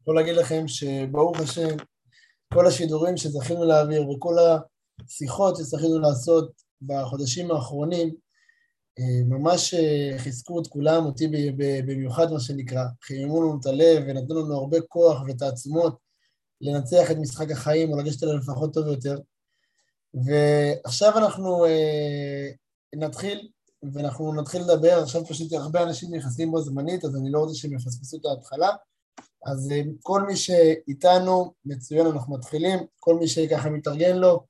יכול להגיד לכם שברוך השם, כל השידורים שזכינו להעביר וכל השיחות שזכינו לעשות בחודשים האחרונים, ממש חיזקו את כולם, אותי במיוחד מה שנקרא, חיממו לנו את הלב ונתנו לנו הרבה כוח ותעצומות לנצח את משחק החיים או לגשת אליו לפחות טוב יותר. ועכשיו אנחנו נתחיל ואנחנו נתחיל לדבר, עכשיו פשוט הרבה אנשים נכנסים בו זמנית, אז אני לא רוצה שהם יפספסו את ההתחלה. אז אה, כל מי שאיתנו, מצוין, אנחנו מתחילים, כל מי שככה מתארגן לו,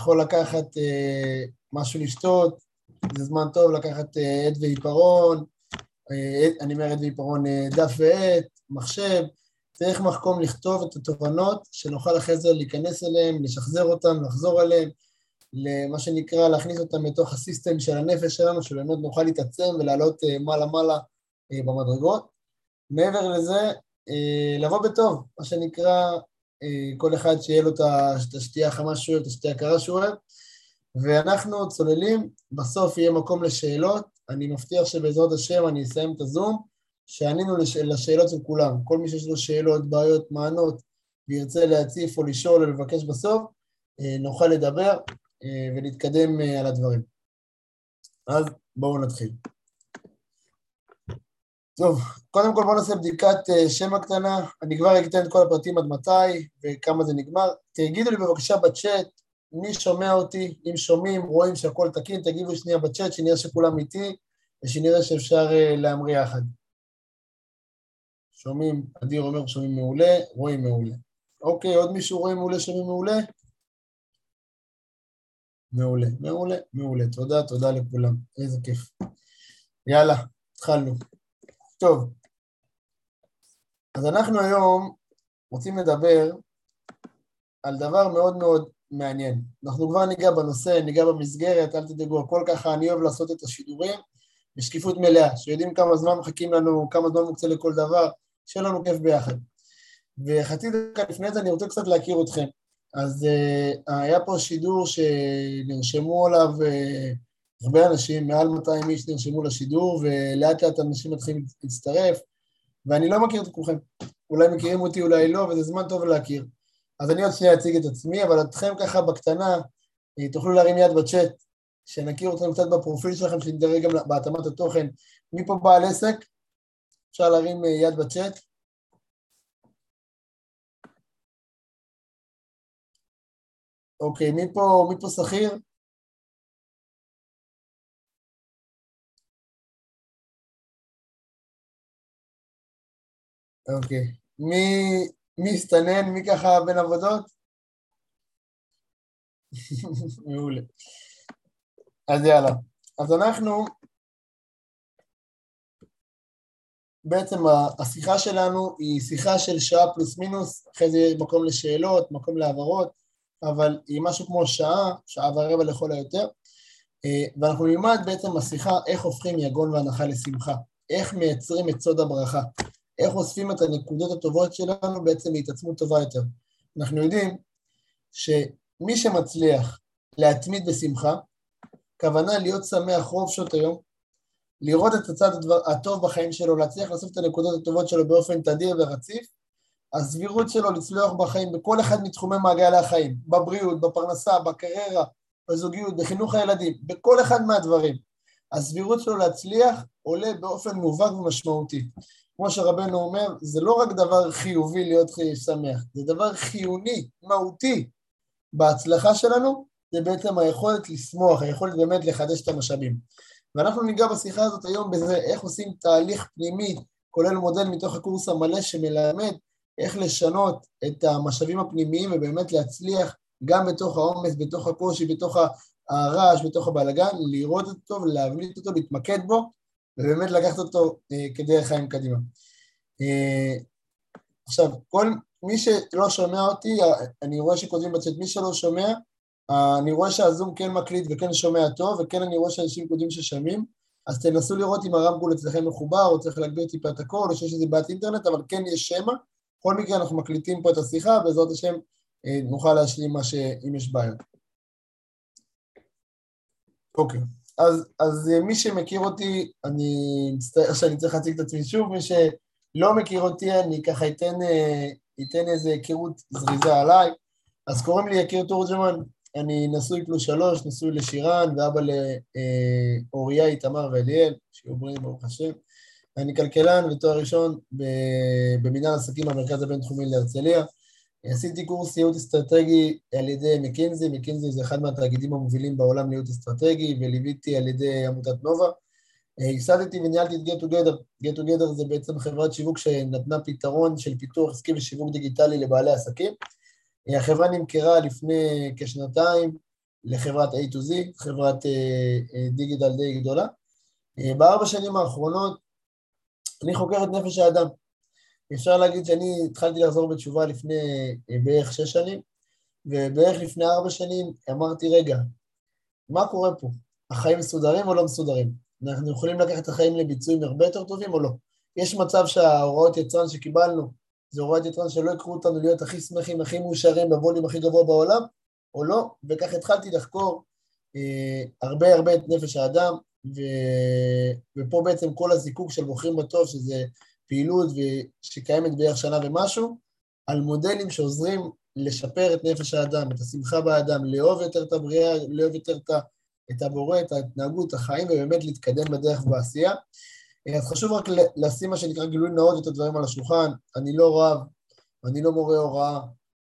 יכול לקחת אה, משהו לשתות, זה זמן טוב לקחת אה, עט ועיפרון, אה, אני אומר עט ועיפרון, אה, דף ועט, מחשב, צריך מקום לכתוב את התובנות, שנוכל אחרי זה להיכנס אליהן, לשחזר אותן, לחזור עליהן, למה שנקרא להכניס אותם לתוך הסיסטם של הנפש שלנו, שבאמת נוכל להתעצם ולעלות אה, מעלה-מעלה אה, במדרגות. מעבר לזה, אה, לבוא בטוב, מה שנקרא, כל אחד שיהיה לו את השתייה החמה שהוא אוהב, את השתייה הקרה שהוא אוהב, ואנחנו צוללים, בסוף יהיה מקום לשאלות, אני מבטיח שבעזרת השם אני אסיים את הזום, שענינו לשאלות של כולם. כל מי שיש לו שאלות, בעיות, מענות, וירצה להציף או לשאול או לבקש בסוף, נוכל לדבר. אה, ולהתקדם אה, על הדברים. אז בואו נתחיל. טוב, קודם כל בואו נעשה בדיקת אה, שם הקטנה, אני כבר אתן את כל הפרטים עד מתי וכמה זה נגמר. תגידו לי בבקשה בצ'אט, מי שומע אותי, אם שומעים, רואים שהכל תקין, תגידו שנייה בצ'אט, שנראה שכולם איתי ושנראה שאפשר להמריא יחד. שומעים, אדיר אומר שומעים מעולה, רואים מעולה. אוקיי, עוד מישהו רואה מעולה, שומעים מעולה? מעולה, מעולה, מעולה. תודה, תודה לכולם. איזה כיף. יאללה, התחלנו. טוב, אז אנחנו היום רוצים לדבר על דבר מאוד מאוד מעניין. אנחנו כבר ניגע בנושא, ניגע במסגרת, אל תדאגו, הכל ככה, אני אוהב לעשות את השידורים בשקיפות מלאה, שיודעים כמה זמן מחכים לנו, כמה זמן מוקצה לכל דבר, שיהיה לנו כיף ביחד. וחצי דקה לפני זה אני רוצה קצת להכיר אתכם. אז uh, היה פה שידור שנרשמו עליו uh, הרבה אנשים, מעל 200 איש נרשמו לשידור, ולאט לאט אנשים מתחילים להצטרף, ואני לא מכיר את כולכם. אולי מכירים אותי, אולי לא, וזה זמן טוב להכיר. אז אני עוד שנייה אציג את עצמי, אבל אתכם ככה בקטנה, אה, תוכלו להרים יד בצ'אט, שנכיר אתכם קצת בפרופיל שלכם, שנדרג גם בהתאמת התוכן. מי פה בעל עסק? אפשר להרים יד בצ'אט. אוקיי, מי פה, מי פה שכיר? אוקיי. מי, מי הסתנן? מי ככה בין עבודות? מעולה. אז יאללה. אז אנחנו, בעצם השיחה שלנו היא שיחה של שעה פלוס מינוס, אחרי זה יהיה מקום לשאלות, מקום להעברות. אבל היא משהו כמו שעה, שעה ורבע לכל היותר, אה, ואנחנו נלמד בעצם בשיחה איך הופכים יגון והנחה לשמחה, איך מייצרים את סוד הברכה, איך אוספים את הנקודות הטובות שלנו בעצם להתעצמות טובה יותר. אנחנו יודעים שמי שמצליח להתמיד בשמחה, כוונה להיות שמח רוב שעות היום, לראות את הצד הטוב בחיים שלו, להצליח לאסוף את הנקודות הטובות שלו באופן תדיר ורציף, הסבירות שלו לצלוח בחיים בכל אחד מתחומי מעגלי החיים, בבריאות, בפרנסה, בקריירה, בזוגיות, בחינוך הילדים, בכל אחד מהדברים. הסבירות שלו להצליח עולה באופן מובהק ומשמעותי. כמו שרבנו אומר, זה לא רק דבר חיובי להיות שמח, זה דבר חיוני, מהותי. בהצלחה שלנו זה בעצם היכולת לשמוח, היכולת באמת לחדש את המשאבים. ואנחנו ניגע בשיחה הזאת היום בזה איך עושים תהליך פנימי, כולל מודל מתוך הקורס המלא שמלמד איך לשנות את המשאבים הפנימיים ובאמת להצליח גם בתוך העומס, בתוך הקושי, בתוך הרעש, בתוך הבלגן, לראות אותו ולהבליט אותו, להתמקד בו, ובאמת לקחת אותו אה, כדרך חיים קדימה. אה, עכשיו, כל מי שלא שומע אותי, אני רואה שכותבים בצאת, מי שלא שומע, אני רואה שהזום כן מקליט וכן שומע טוב, וכן אני רואה שאנשים כותבים ששומעים, אז תנסו לראות אם הרמקול אצלכם מחובר, או צריך להגביר טיפה את הקול, או שיש איזה בעיית אינטרנט, אבל כן יש שמע, בכל מקרה אנחנו מקליטים פה את השיחה, בעזרת השם אה, נוכל להשלים מה ש... אם יש בעיות. אוקיי, אז, אז אה, מי שמכיר אותי, אני מצטער שאני צריך להציג את עצמי שוב, מי לא מכיר אותי, אני ככה אתן, אה, אתן איזה היכרות זריזה עליי. אז קוראים לי יקיר תורג'מן, אני נשוי פלוס שלוש, נשוי לשירן ואבא לאוריה, איתמר ואליאל, שיהיו בריאים ברוך השם. אני כלכלן ותואר ראשון במנהל עסקים במרכז הבינתחומי להרצליה. עשיתי קורס ייעוד אסטרטגי על ידי מקינזי, מקינזי זה אחד מהתאגידים המובילים בעולם לייעוד אסטרטגי, וליוויתי על ידי עמותת נובה. ייסדתי וניהלתי את Get Together. Get Together זה בעצם חברת שיווק שנתנה פתרון של פיתוח עסקי ושיווק דיגיטלי לבעלי עסקים. החברה נמכרה לפני כשנתיים לחברת A to Z, חברת דיגיטל די גדולה. בארבע שנים האחרונות אני חוקר את נפש האדם. אפשר להגיד שאני התחלתי לחזור בתשובה לפני בערך שש שנים, ובערך לפני ארבע שנים אמרתי, רגע, מה קורה פה? החיים מסודרים או לא מסודרים? אנחנו יכולים לקחת את החיים לביצועים הרבה יותר טובים או לא? יש מצב שההוראות יצרן שקיבלנו זה הוראות יצרן שלא יקחו אותנו להיות הכי שמחים, הכי מאושרים, בווליום הכי גבוה בעולם, או לא, וכך התחלתי לחקור אה, הרבה הרבה את נפש האדם, ו... ופה בעצם כל הזיקוק של בוחרים בטוב, שזה פעילות שקיימת בערך שנה ומשהו, על מודלים שעוזרים לשפר את נפש האדם, את השמחה באדם, לאהוב יותר את הבריאה, לאהוב יותר את, את הבורא, את ההתנהגות, את החיים, ובאמת להתקדם בדרך ובעשייה. אז חשוב רק לשים מה שנקרא גילוי נאות את הדברים על השולחן, אני לא רב, אני לא מורה הוראה,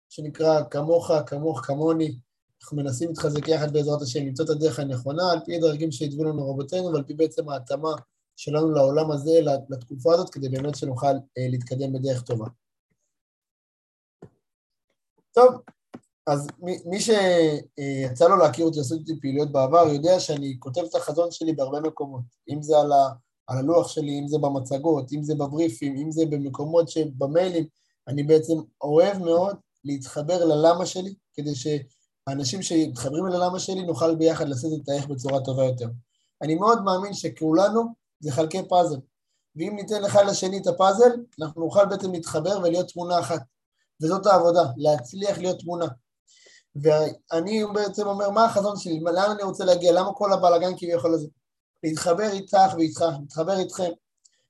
שנקרא כמוך, כמוך, כמוני, אנחנו מנסים להתחזק יחד בעזרת השם, למצוא את הדרך הנכונה, על פי הדרגים שהתוו לנו רבותינו, ועל פי בעצם ההתאמה שלנו לעולם הזה, לתקופה הזאת, כדי באמת שנוכל אה, להתקדם בדרך טובה. טוב, אז מי, מי שיצא לו להכיר אותי, לעשות איתי פעילויות בעבר, יודע שאני כותב את החזון שלי בהרבה מקומות, אם זה על, ה, על הלוח שלי, אם זה במצגות, אם זה בבריפים, אם זה במקומות שבמיילים, אני בעצם אוהב מאוד להתחבר ללמה שלי, כדי שהאנשים שמתחברים ללמה שלי נוכל ביחד לעשות את האיך בצורה טובה יותר. אני מאוד מאמין שכולנו זה חלקי פאזל, ואם ניתן אחד לשני את הפאזל, אנחנו נוכל בעצם להתחבר ולהיות תמונה אחת. וזאת העבודה, להצליח להיות תמונה. ואני בעצם אומר, מה החזון שלי? לאן אני רוצה להגיע? למה כל הבלאגן כביכול הזה? להתחבר איתך ואיתך, להתחבר איתכם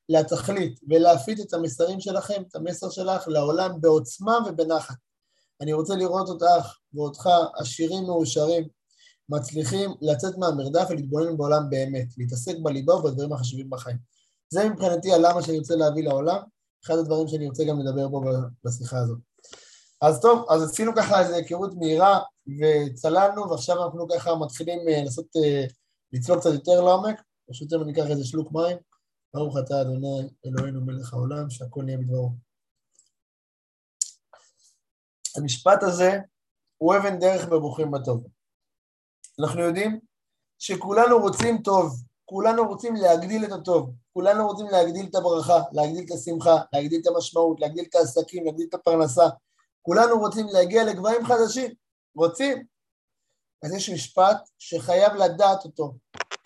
לתכלית ולהפיץ את המסרים שלכם, את המסר שלך לעולם בעוצמה ובנחת. אני רוצה לראות אותך ואותך עשירים מאושרים, מצליחים לצאת מהמרדף ולהתבונן בעולם באמת, להתעסק בליבה ובדברים החשובים בחיים. זה מבחינתי הלמה שאני רוצה להביא לעולם, אחד הדברים שאני רוצה גם לדבר בו בשיחה הזאת. אז טוב, אז עשינו ככה איזו היכרות מהירה וצללנו, ועכשיו אנחנו ככה מתחילים אה, לעשות, אה, לצלול קצת יותר לעומק, פשוט אם אני אקח איזה שלוק מים. ברוך אתה אדוני אלוהינו מלך העולם, שהכל נהיה בדברו. המשפט הזה הוא אבן דרך בברוכים בטוב. אנחנו יודעים שכולנו רוצים טוב, כולנו רוצים להגדיל את הטוב, כולנו רוצים להגדיל את הברכה, להגדיל את השמחה, להגדיל את המשמעות, להגדיל את העסקים, להגדיל את הפרנסה, כולנו רוצים להגיע לגבהים חדשים, רוצים. אז יש משפט שחייב לדעת אותו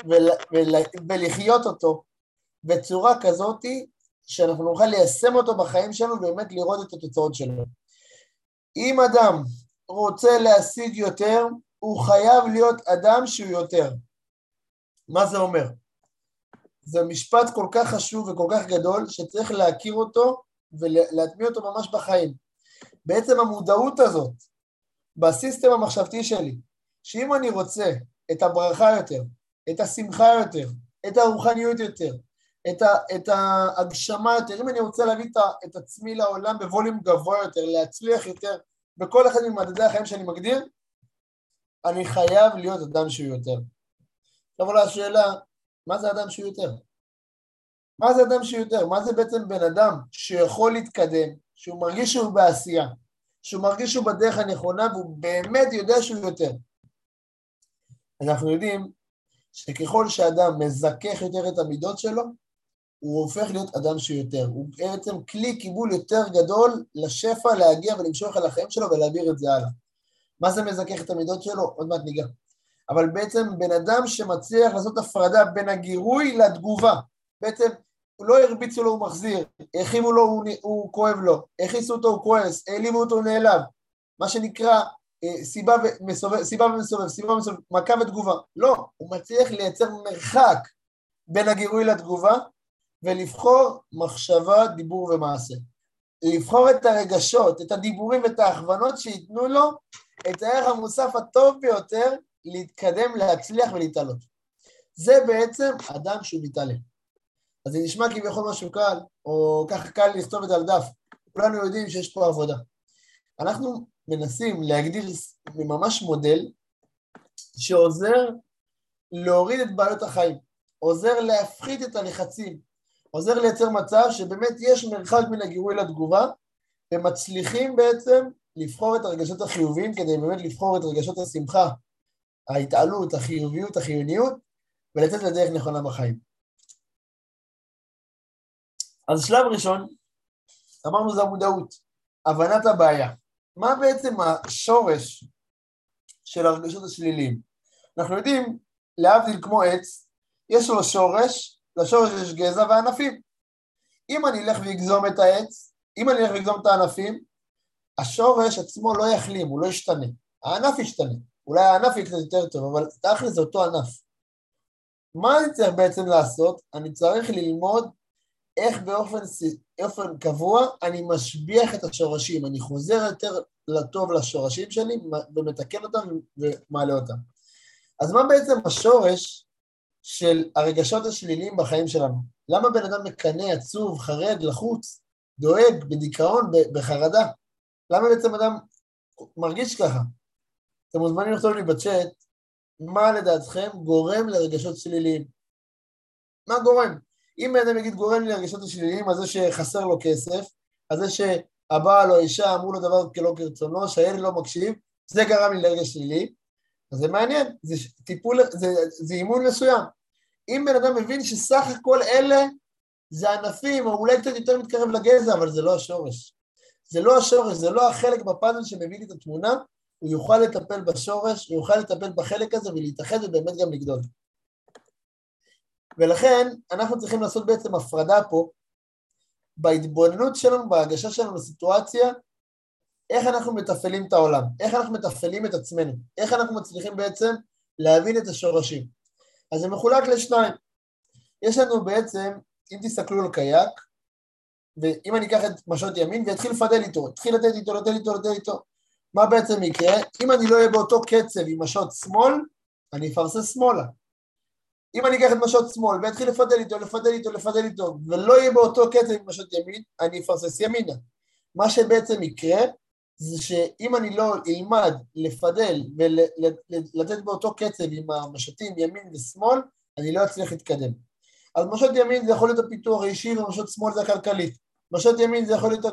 ול, ול, ולחיות אותו בצורה כזאת שאנחנו נוכל ליישם אותו בחיים שלנו ובאמת לראות את התוצאות שלו. אם אדם רוצה להשיג יותר, הוא חייב להיות אדם שהוא יותר. מה זה אומר? זה משפט כל כך חשוב וכל כך גדול, שצריך להכיר אותו ולהטמיע אותו ממש בחיים. בעצם המודעות הזאת, בסיסטם המחשבתי שלי, שאם אני רוצה את הברכה יותר, את השמחה יותר, את הרוחניות יותר, את, ה, את ההגשמה יותר, אם אני רוצה להביא את, את עצמי לעולם בווליום גבוה יותר, להצליח יותר, בכל אחד ממדדי החיים שאני מגדיר, אני חייב להיות אדם שהוא יותר. עכשיו עולה השאלה, מה זה אדם שהוא יותר? מה זה אדם שהוא יותר? מה זה בעצם בן אדם שיכול להתקדם, שהוא מרגיש שהוא בעשייה, שהוא מרגיש שהוא בדרך הנכונה והוא באמת יודע שהוא יותר. אנחנו יודעים שככל שאדם מזכך יותר את המידות שלו, הוא הופך להיות אדם שהוא יותר. הוא בעצם כלי קיבול יותר גדול לשפע להגיע ולמשוך אל החיים שלו ולהעביר את זה הלאה. מה זה מזכך את המידות שלו? עוד מעט ניגע. אבל בעצם בן אדם שמצליח לעשות הפרדה בין הגירוי לתגובה. בעצם לא הרביצו לו, הוא מחזיר, הרחיבו לו, הוא, הוא כואב לו, הכניסו אותו, הוא כועס, העלימו אותו, הוא נעלב. מה שנקרא אה, סיבה ומסובב, סיבה ומסובב, סיבה ומסובב, מכה ותגובה. לא, הוא מצליח לייצר מרחק בין הגירוי לתגובה, ולבחור מחשבה, דיבור ומעשה. לבחור את הרגשות, את הדיבורים ואת ההכוונות שייתנו לו את הערך המוסף הטוב ביותר להתקדם, להצליח ולהתעלות. זה בעצם אדם שהוא מתעלה. אז זה נשמע כביכול משהו קל, או ככה קל לכתוב את זה על דף. כולנו יודעים שיש פה עבודה. אנחנו מנסים להגדיר ממש מודל שעוזר להוריד את בעיות החיים, עוזר להפחית את הלחצים, עוזר לייצר מצב שבאמת יש מרחק מן הגירוי לתגובה, ומצליחים בעצם לבחור את הרגשות החיוביים כדי באמת לבחור את רגשות השמחה, ההתעלות, החיוביות, החיוניות, ולצאת לדרך נכונה בחיים. אז שלב ראשון, אמרנו זה המודעות, הבנת הבעיה. מה בעצם השורש של הרגשות השליליים? אנחנו יודעים, להבדיל כמו עץ, יש לו שורש, לשורש יש גזע וענפים. אם אני אלך ואגזום את העץ, אם אני אלך ואגזום את הענפים, השורש עצמו לא יחלים, הוא לא ישתנה. הענף ישתנה. אולי הענף יקצת יותר טוב, אבל תכל'ס זה אותו ענף. מה אני צריך בעצם לעשות? אני צריך ללמוד איך באופן באופן קבוע אני משביח את השורשים, אני חוזר יותר לטוב לשורשים שלי ומתקן אותם ומעלה אותם. אז מה בעצם השורש של הרגשות השליליים בחיים שלנו? למה בן אדם מקנא, עצוב, חרד, לחוץ, דואג, בדיכאון, בחרדה? למה בעצם אדם מרגיש ככה? אתם מוזמנים לכתוב לי בצ'אט מה לדעתכם גורם לרגשות שליליים. מה גורם? אם בן אדם יגיד גורם לי לרגשות השליליים, אז זה שחסר לו כסף, אז זה שהבעל או האישה אמרו לו דבר כלא כרצונו, שהילד לא מקשיב, זה גרם לי לרגש שלילי, אז זה מעניין, זה טיפול, זה, זה אימון מסוים. אם בן אדם מבין שסך הכל אלה זה ענפים, או אולי קצת יותר מתקרב לגזע, אבל זה לא השורש. זה לא השורש, זה לא החלק בפאזל שמביא לי את התמונה, הוא יוכל לטפל בשורש, הוא יוכל לטפל בחלק הזה ולהתאחד ובאמת גם לגדול. ולכן אנחנו צריכים לעשות בעצם הפרדה פה בהתבוננות שלנו, בהרגשה שלנו לסיטואציה, איך אנחנו מתפעלים את העולם, איך אנחנו מתפעלים את עצמנו, איך אנחנו מצליחים בעצם להבין את השורשים. אז זה מחולק לשניים. יש לנו בעצם, אם תסתכלו על קייק, ואם אני אקח את משות ימין ואתחיל לפדל איתו, אתחיל לתת איתו, לתת איתו, לתת איתו, מה בעצם יקרה? אם אני לא אהיה באותו קצב עם משות שמאל, אני אפרסס שמאלה. אם אני אקח את משות שמאל ואתחיל לפדל איתו, לפדל איתו, לפדל איתו, ולא יהיה באותו קצב עם משות ימין, אני אפרסס ימינה. מה שבעצם יקרה, זה שאם אני לא אלמד לפדל ולתת באותו קצב עם המשתים ימין ושמאל, אני לא אצליח להתקדם. אז משות ימין זה יכול להיות הפיתוח האישי ומשות שמאל זה הכלכלית. משות ימין זה יכול להיות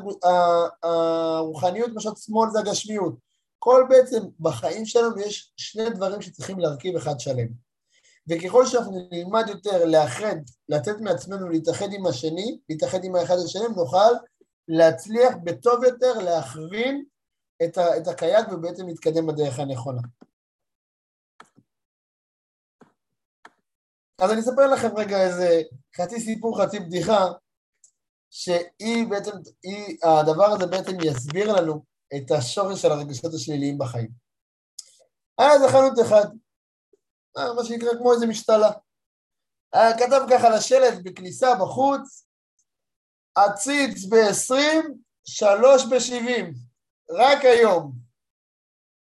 הרוחניות, משות שמאל זה הגשמיות. כל בעצם בחיים שלנו יש שני דברים שצריכים להרכיב אחד שלם. וככל שאנחנו נלמד יותר לאחד, לצאת מעצמנו, להתאחד עם השני, להתאחד עם האחד השני, נוכל להצליח בטוב יותר להכווין את, ה, את הקייק ובעצם להתקדם בדרך הנכונה. אז אני אספר לכם רגע איזה חצי סיפור, חצי בדיחה, שהיא בעצם, היא, הדבר הזה בעצם יסביר לנו את השורש של הרגשות השליליים בחיים. היה איזה חנות אחד, אה, מה שנקרא כמו איזה משתלה. היה כתב ככה לשלט בכניסה בחוץ, עציץ ב-20, שלוש ב-70, רק היום.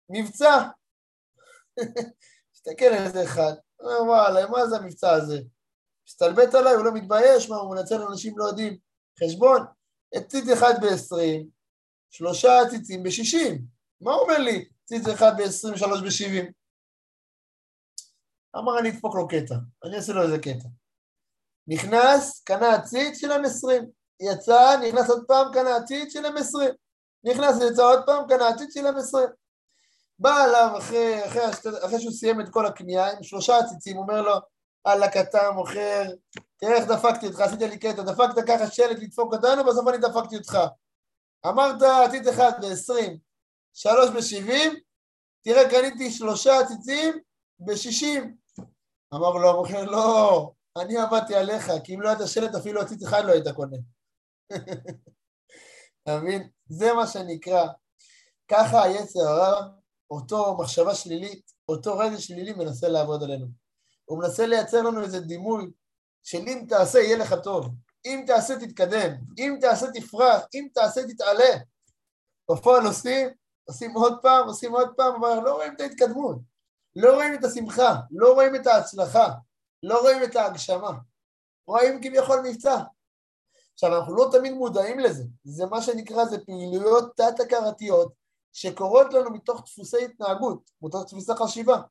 מבצע. מסתכל על איזה אחד, אומר וואלה, מה זה המבצע הזה? מסתלבט עליי, הוא לא מתבייש, מה, הוא מנצל אנשים לא יודעים. חשבון, עציץ אחד ב-20, שלושה עציצים ב-60. מה הוא אומר לי? עציץ אחד ב-20, שלוש ב-70. אמר אני אדפוק לו קטע, אני אעשה לו איזה קטע. נכנס, קנה עציץ, שילם עשרים. יצא, נכנס עוד פעם, קנה עציץ, שילם עשרים. נכנס, יצא עוד פעם, קנה עציץ, שילם עשרים. בא אליו אחרי, אחרי, אחרי שהוא סיים את כל הקנייה עם שלושה עציצים, אומר לו, אללה אתה מוכר, תראה איך דפקתי אותך, עשית לי קטע, דפקת ככה שלט לדפוק אותנו, בסוף אני דפקתי אותך. אמרת עציץ אחד בעשרים, שלוש בשבעים, תראה קניתי שלושה עציצים בשישים. אמר לו המוכר, לא, אני עבדתי עליך, כי אם לא היית שלט אפילו עציץ אחד לא היית קונה. אתה מבין? זה מה שנקרא. ככה היצר הרע, אותו מחשבה שלילית, אותו רגע שלילי מנסה לעבוד עלינו. הוא מנסה לייצר לנו איזה דימוי של אם תעשה יהיה לך טוב. אם תעשה תתקדם, אם תעשה תפרח, אם תעשה תתעלה. בפועל עושים, עושים עוד פעם, עושים עוד פעם, אבל לא רואים את ההתקדמות, לא רואים את השמחה, לא רואים את ההצלחה, לא רואים את ההגשמה, רואים כביכול מבצע. עכשיו, אנחנו לא תמיד מודעים לזה, זה מה שנקרא, זה פעילויות תת-הכרתיות שקורות לנו מתוך דפוסי התנהגות, מתוך דפוסי חשיבה.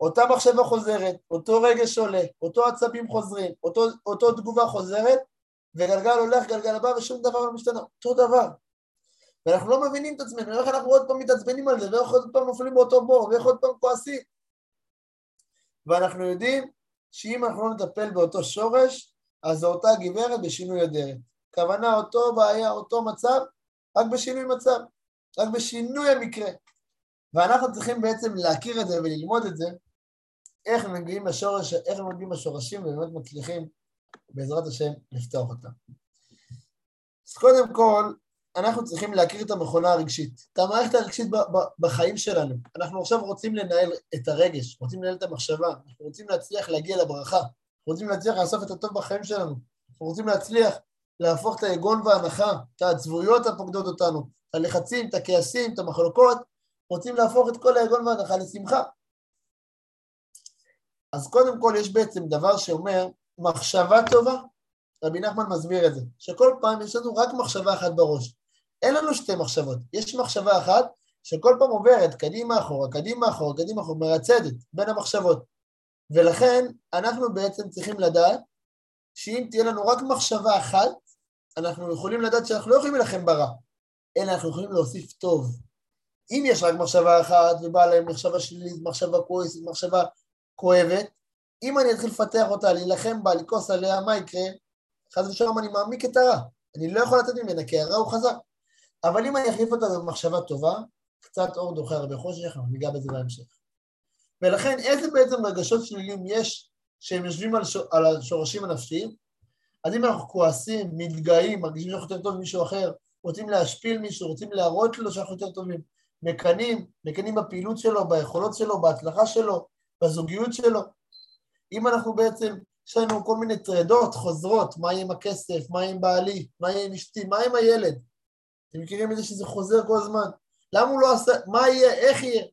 אותה מחשבה חוזרת, אותו רגש עולה, אותו עצבים חוזרים, אותו, אותו תגובה חוזרת, וגלגל הולך, גלגל הבא, ושום דבר לא משתנה, אותו דבר. ואנחנו לא מבינים את עצמנו, איך אנחנו עוד פעם מתעצבנים על זה, ואיך עוד פעם נופלים באותו בור, ואיך עוד פעם כועסים. ואנחנו יודעים שאם אנחנו לא נטפל באותו שורש, אז זו אותה גברת בשינוי אדרת. כוונה אותו בעיה, אותו מצב, רק בשינוי מצב, רק בשינוי המקרה. ואנחנו צריכים בעצם להכיר את זה וללמוד את זה, איך מגיעים לשורש, איך מגיעים לשורשים ובאמת מצליחים בעזרת השם לפתוח אותם. אז קודם כל, אנחנו צריכים להכיר את המכונה הרגשית, את המערכת הרגשית בחיים שלנו. אנחנו עכשיו רוצים לנהל את הרגש, רוצים לנהל את המחשבה, אנחנו רוצים להצליח להגיע לברכה, רוצים להצליח לאסוף את הטוב בחיים שלנו, אנחנו רוצים להצליח להפוך את היגון וההנחה, את העצבויות הפוקדות אותנו, את הלחצים, את הכעסים, את המחלוקות, רוצים להפוך את כל היגון וההנחה לשמחה. אז קודם כל יש בעצם דבר שאומר, מחשבה טובה, רבי נחמן מסביר את זה, שכל פעם יש לנו רק מחשבה אחת בראש. אין לנו שתי מחשבות, יש מחשבה אחת שכל פעם עוברת קדימה אחורה, קדימה אחורה, קדימה אחורה, מרצדת בין המחשבות. ולכן אנחנו בעצם צריכים לדעת שאם תהיה לנו רק מחשבה אחת, אנחנו יכולים לדעת שאנחנו לא יכולים להילחם ברע, אלא אנחנו יכולים להוסיף טוב. אם יש רק מחשבה אחת ובאה להם מחשבה שלילית, מחשבה כועסת, מחשבה כואבת, אם אני אתחיל לפתח אותה, להילחם בה, לכעוס עליה, מה יקרה? חס ושלום אני מעמיק את הרע. אני לא יכול לתת ממנה, כי הרע הוא חזק. אבל אם אני אחליף אותה במחשבה טובה, קצת אור דוחה הרבה חושך, אנחנו ניגע בזה בהמשך. ולכן איזה בעצם רגשות שליליים יש שהם יושבים על, שור, על השורשים הנפשיים? אז אם אנחנו כועסים, מתגאים, מרגישים שאנחנו יותר טוב ממישהו אחר, רוצים להשפיל מישהו, רוצים להראות לו שאנחנו יותר טובים, מקנאים, מקנאים בפעילות שלו, ביכולות שלו, בהצלחה שלו, בזוגיות שלו. אם אנחנו בעצם, יש לנו כל מיני טרדות חוזרות, מה יהיה עם הכסף, מה יהיה עם בעלי, מה יהיה עם אשתי, מה עם הילד? אתם מכירים את זה שזה חוזר כל הזמן? למה הוא לא עשה, מה יהיה, איך יהיה?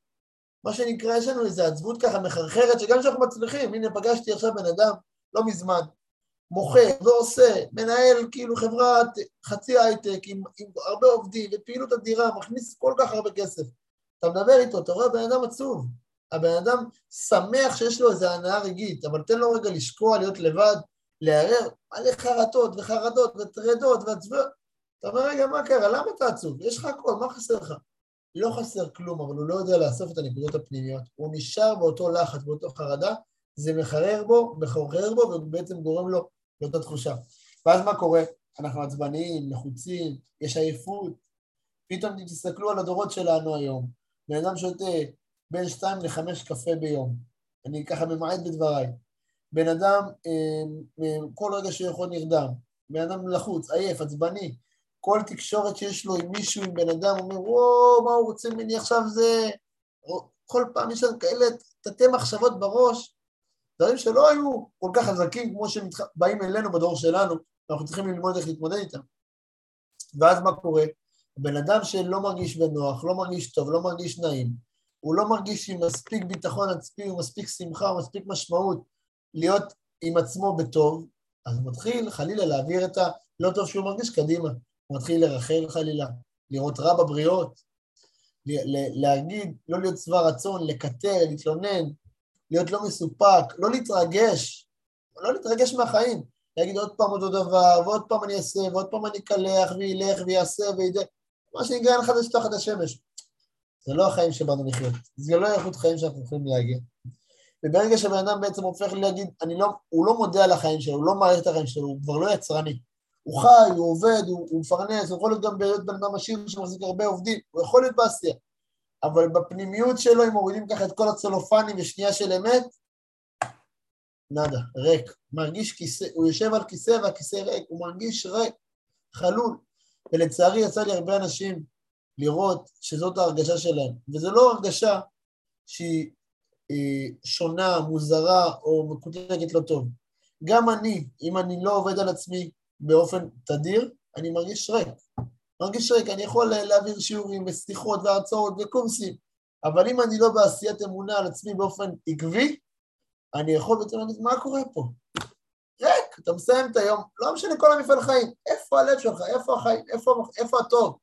מה שנקרא, יש לנו איזו עצבות ככה מחרחרת, שגם כשאנחנו מצליחים, הנה פגשתי עכשיו בן אדם, לא מזמן, מוכר ועושה, מנהל כאילו חברת חצי הייטק עם, עם הרבה עובדים ופעילות אדירה, מכניס כל כך הרבה כסף. אתה מדבר איתו, אתה רואה בן אדם עצוב. הבן אדם שמח שיש לו איזו הנאה רגעית, אבל תן לו רגע לשקוע, להיות לבד, לערער, מלא חרטות וחרדות וטרדות ועצבויות. אתה אומר, רגע, מה קרה? למה אתה עצוב? יש לך הכל, מה חסר לך? לא חסר כלום, אבל הוא לא יודע לאסוף את הנקודות הפנימיות. הוא נשאר באותו לחץ, באותו חרדה, זה מחרר בו, מחורר בו, ובעצם גורם לו לאותה תחושה. ואז מה קורה? אנחנו עצבניים, לחוצים, יש עייפות. פתאום תסתכלו על הדורות שלנו היום. בן אדם שותה בין שתיים לחמש קפה ביום. אני ככה ממעט בדבריי. בן אדם, אה, אה, כל רגע שיכול נרדם. בן אדם לחוץ, עייף, עצבני. כל תקשורת שיש לו עם מישהו, עם בן אדם, אומר, וואו, מה הוא רוצה ממני עכשיו זה... כל פעם יש לנו כאלה תתי מחשבות בראש, דברים שלא היו כל כך חזקים כמו שהם באים אלינו בדור שלנו, ואנחנו צריכים ללמוד איך להתמודד איתם. ואז מה קורה? בן אדם שלא מרגיש בנוח, לא מרגיש טוב, לא מרגיש נעים, הוא לא מרגיש עם מספיק ביטחון עצמי, או מספיק שמחה, או מספיק משמעות להיות עם עצמו בטוב, אז הוא מתחיל חלילה להעביר את הלא טוב שהוא מרגיש קדימה. הוא מתחיל לרחל חלילה, לראות רע בבריאות, להגיד, לא להיות שבע רצון, לקטר, להתלונן, להיות לא מסופק, לא להתרגש, לא להתרגש מהחיים, להגיד עוד פעם אותו דבר, ועוד פעם אני אעשה, ועוד פעם אני אקלח, וילך, ויעשה, וידע, מה שנקרא אין חדש תחת השמש. זה לא החיים שבאנו לחיות, זה לא איכות חיים שאנחנו יכולים להגיע. וברגע שבן אדם בעצם הופך להגיד, לא, הוא לא מודה על החיים שלו, הוא לא מעריך את החיים שלו, הוא כבר לא יצרני. הוא חי, הוא עובד, הוא, הוא מפרנס, הוא יכול להיות גם להיות בן אדם עשיר שמחזיק הרבה עובדים, הוא יכול להיות בעשייה. אבל בפנימיות שלו, אם מורידים ככה את כל הצלופנים ושנייה של אמת, נאדה, ריק. מרגיש כיסא, הוא יושב על כיסא והכיסא ריק, הוא מרגיש ריק, חלול. ולצערי יצא לי הרבה אנשים לראות שזאת ההרגשה שלהם. וזו לא הרגשה שהיא אה, שונה, מוזרה או מקוטלגת לא טוב. גם אני, אם אני לא עובד על עצמי, באופן תדיר, אני מרגיש ריק. מרגיש ריק, אני יכול להעביר שיעורים ושיחות והרצאות וקורסים, אבל אם אני לא בעשיית אמונה על עצמי באופן עקבי, אני יכול בעצם להגיד, מה קורה פה? ריק, אתה מסיים את היום, לא משנה כל המפעל חיים, איפה הלב שלך, איפה החיים, איפה, איפה הטוב?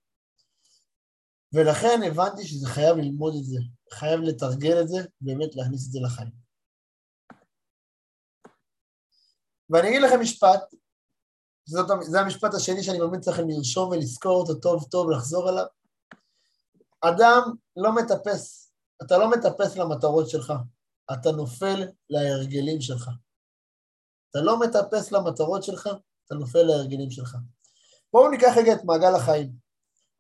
ולכן הבנתי שזה חייב ללמוד את זה, חייב לתרגל את זה, באמת להכניס את זה לחיים. ואני אגיד לכם משפט, זאת, זה המשפט השני שאני ממליץ לכם לרשום ולזכור אותו טוב טוב, לחזור אליו. אדם לא מטפס, אתה לא מטפס למטרות שלך, אתה נופל להרגלים שלך. אתה לא מטפס למטרות שלך, אתה נופל להרגלים שלך. בואו ניקח רגע את מעגל החיים.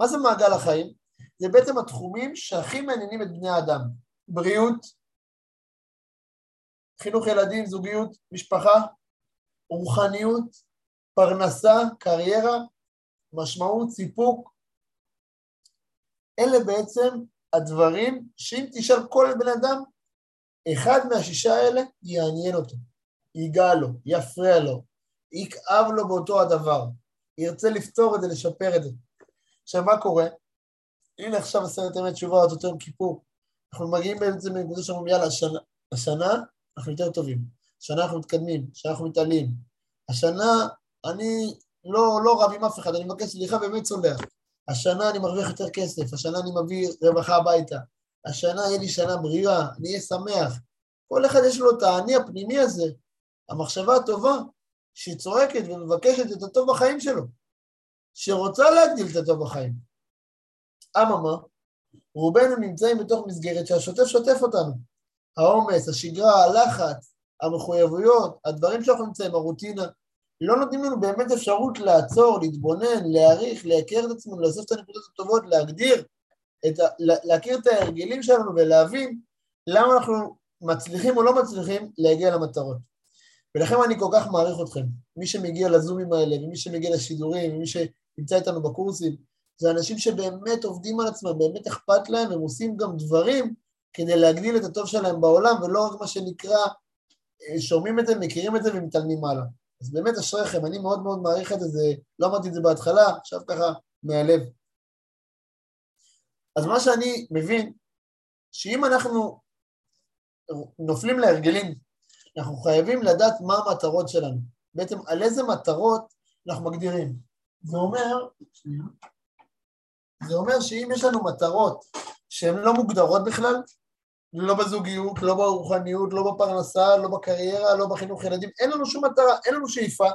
מה זה מעגל החיים? זה בעצם התחומים שהכי מעניינים את בני האדם. בריאות, חינוך ילדים, זוגיות, משפחה, רוחניות, פרנסה, קריירה, משמעות, סיפוק. אלה בעצם הדברים שאם תשאל כל בן אדם, אחד מהשישה האלה יעניין אותו, ייגע לו, יפריע לו, יכאב לו באותו הדבר, ירצה לפתור את זה, לשפר את זה. עכשיו, מה קורה? הנה עכשיו עשרת ימי תשובה, אותו יום כיפור. אנחנו מגיעים בעצם לנקודה שאומרים, יאללה, השנה, השנה אנחנו יותר טובים, השנה אנחנו מתקדמים, השנה אנחנו מתעלים. השנה אני לא, לא רב עם אף אחד, אני מבקש סליחה באמת סולח. השנה אני מרוויח יותר כסף, השנה אני מביא רווחה הביתה, השנה יהיה לי שנה בריאה, אני אהיה שמח. כל אחד יש לו את האני הפנימי הזה, המחשבה הטובה, שהיא צועקת ומבקשת את הטוב בחיים שלו, שרוצה להגדיל את הטוב בחיים. אממה, רובנו נמצאים בתוך מסגרת שהשוטף שוטף אותנו. העומס, השגרה, הלחץ, המחויבויות, הדברים שאנחנו נמצאים, הרוטינה, לא נותנים לנו באמת אפשרות לעצור, להתבונן, להעריך, להכר את עצמנו, לאסוף את הנקודות הטובות, להגדיר, את ה, להכיר את ההרגלים שלנו ולהבין למה אנחנו מצליחים או לא מצליחים להגיע למטרות. ולכן אני כל כך מעריך אתכם. מי שמגיע לזומים האלה, ומי שמגיע לשידורים, ומי שנמצא איתנו בקורסים, זה אנשים שבאמת עובדים על עצמם, באמת אכפת להם, הם עושים גם דברים כדי להגדיל את הטוב שלהם בעולם, ולא רק מה שנקרא, אה, שומעים את זה, מכירים את זה ומתעלמים הלאה. אז באמת אשריכם, אני מאוד מאוד מעריך את זה, לא אמרתי את זה בהתחלה, עכשיו ככה מהלב. אז מה שאני מבין, שאם אנחנו נופלים להרגלים, אנחנו חייבים לדעת מה המטרות שלנו. בעצם על איזה מטרות אנחנו מגדירים. זה אומר, זה אומר שאם יש לנו מטרות שהן לא מוגדרות בכלל, לא בזוגיות, לא ברוחניות, לא בפרנסה, לא בקריירה, לא בחינוך ילדים, אין לנו שום מטרה, אין לנו שאיפה.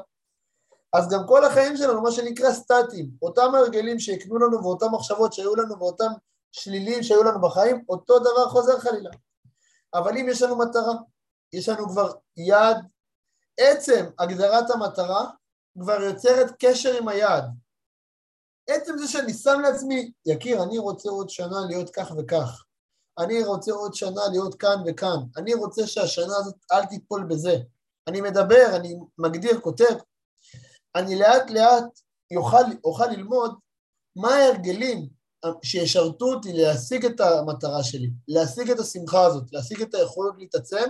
אז גם כל החיים שלנו, מה שנקרא סטטיים, אותם הרגלים שיקנו לנו ואותן מחשבות שהיו לנו ואותם שלילים שהיו לנו בחיים, אותו דבר חוזר חלילה. אבל אם יש לנו מטרה, יש לנו כבר יעד, עצם הגדרת המטרה כבר יוצרת קשר עם היעד. עצם זה שאני שם לעצמי, יקיר, אני רוצה עוד שנה להיות כך וכך. אני רוצה עוד שנה להיות כאן וכאן, אני רוצה שהשנה הזאת אל תיפול בזה. אני מדבר, אני מגדיר, כותב, אני לאט לאט יוכל, אוכל ללמוד מה ההרגלים שישרתו אותי להשיג את המטרה שלי, להשיג את השמחה הזאת, להשיג את היכולת להתעצם,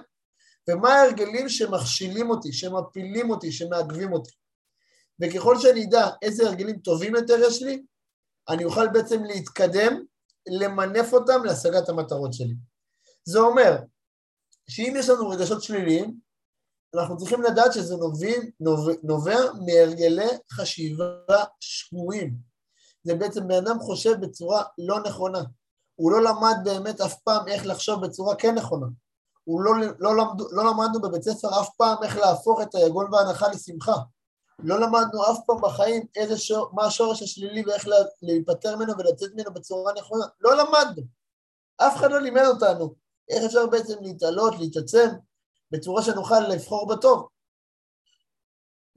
ומה ההרגלים שמכשילים אותי, שמפילים אותי, שמעכבים אותי. וככל שאני אדע איזה הרגלים טובים יותר יש לי, אני אוכל בעצם להתקדם למנף אותם להשגת המטרות שלי. זה אומר שאם יש לנו רגשות שליליים, אנחנו צריכים לדעת שזה נובע, נובע, נובע מהרגלי חשיבה שגויים. זה בעצם בן אדם חושב בצורה לא נכונה. הוא לא למד באמת אף פעם איך לחשוב בצורה כן נכונה. הוא לא, לא, למד, לא למדנו בבית ספר אף פעם איך להפוך את היגון והנחה לשמחה. לא למדנו אף פעם בחיים איזה שור, מה השורש השלילי ואיך להיפטר ממנו ולצאת ממנו בצורה נכונה. לא למדנו. אף אחד לא לימד אותנו איך אפשר בעצם להתעלות, להתעצם, בצורה שנוכל לבחור בטוב.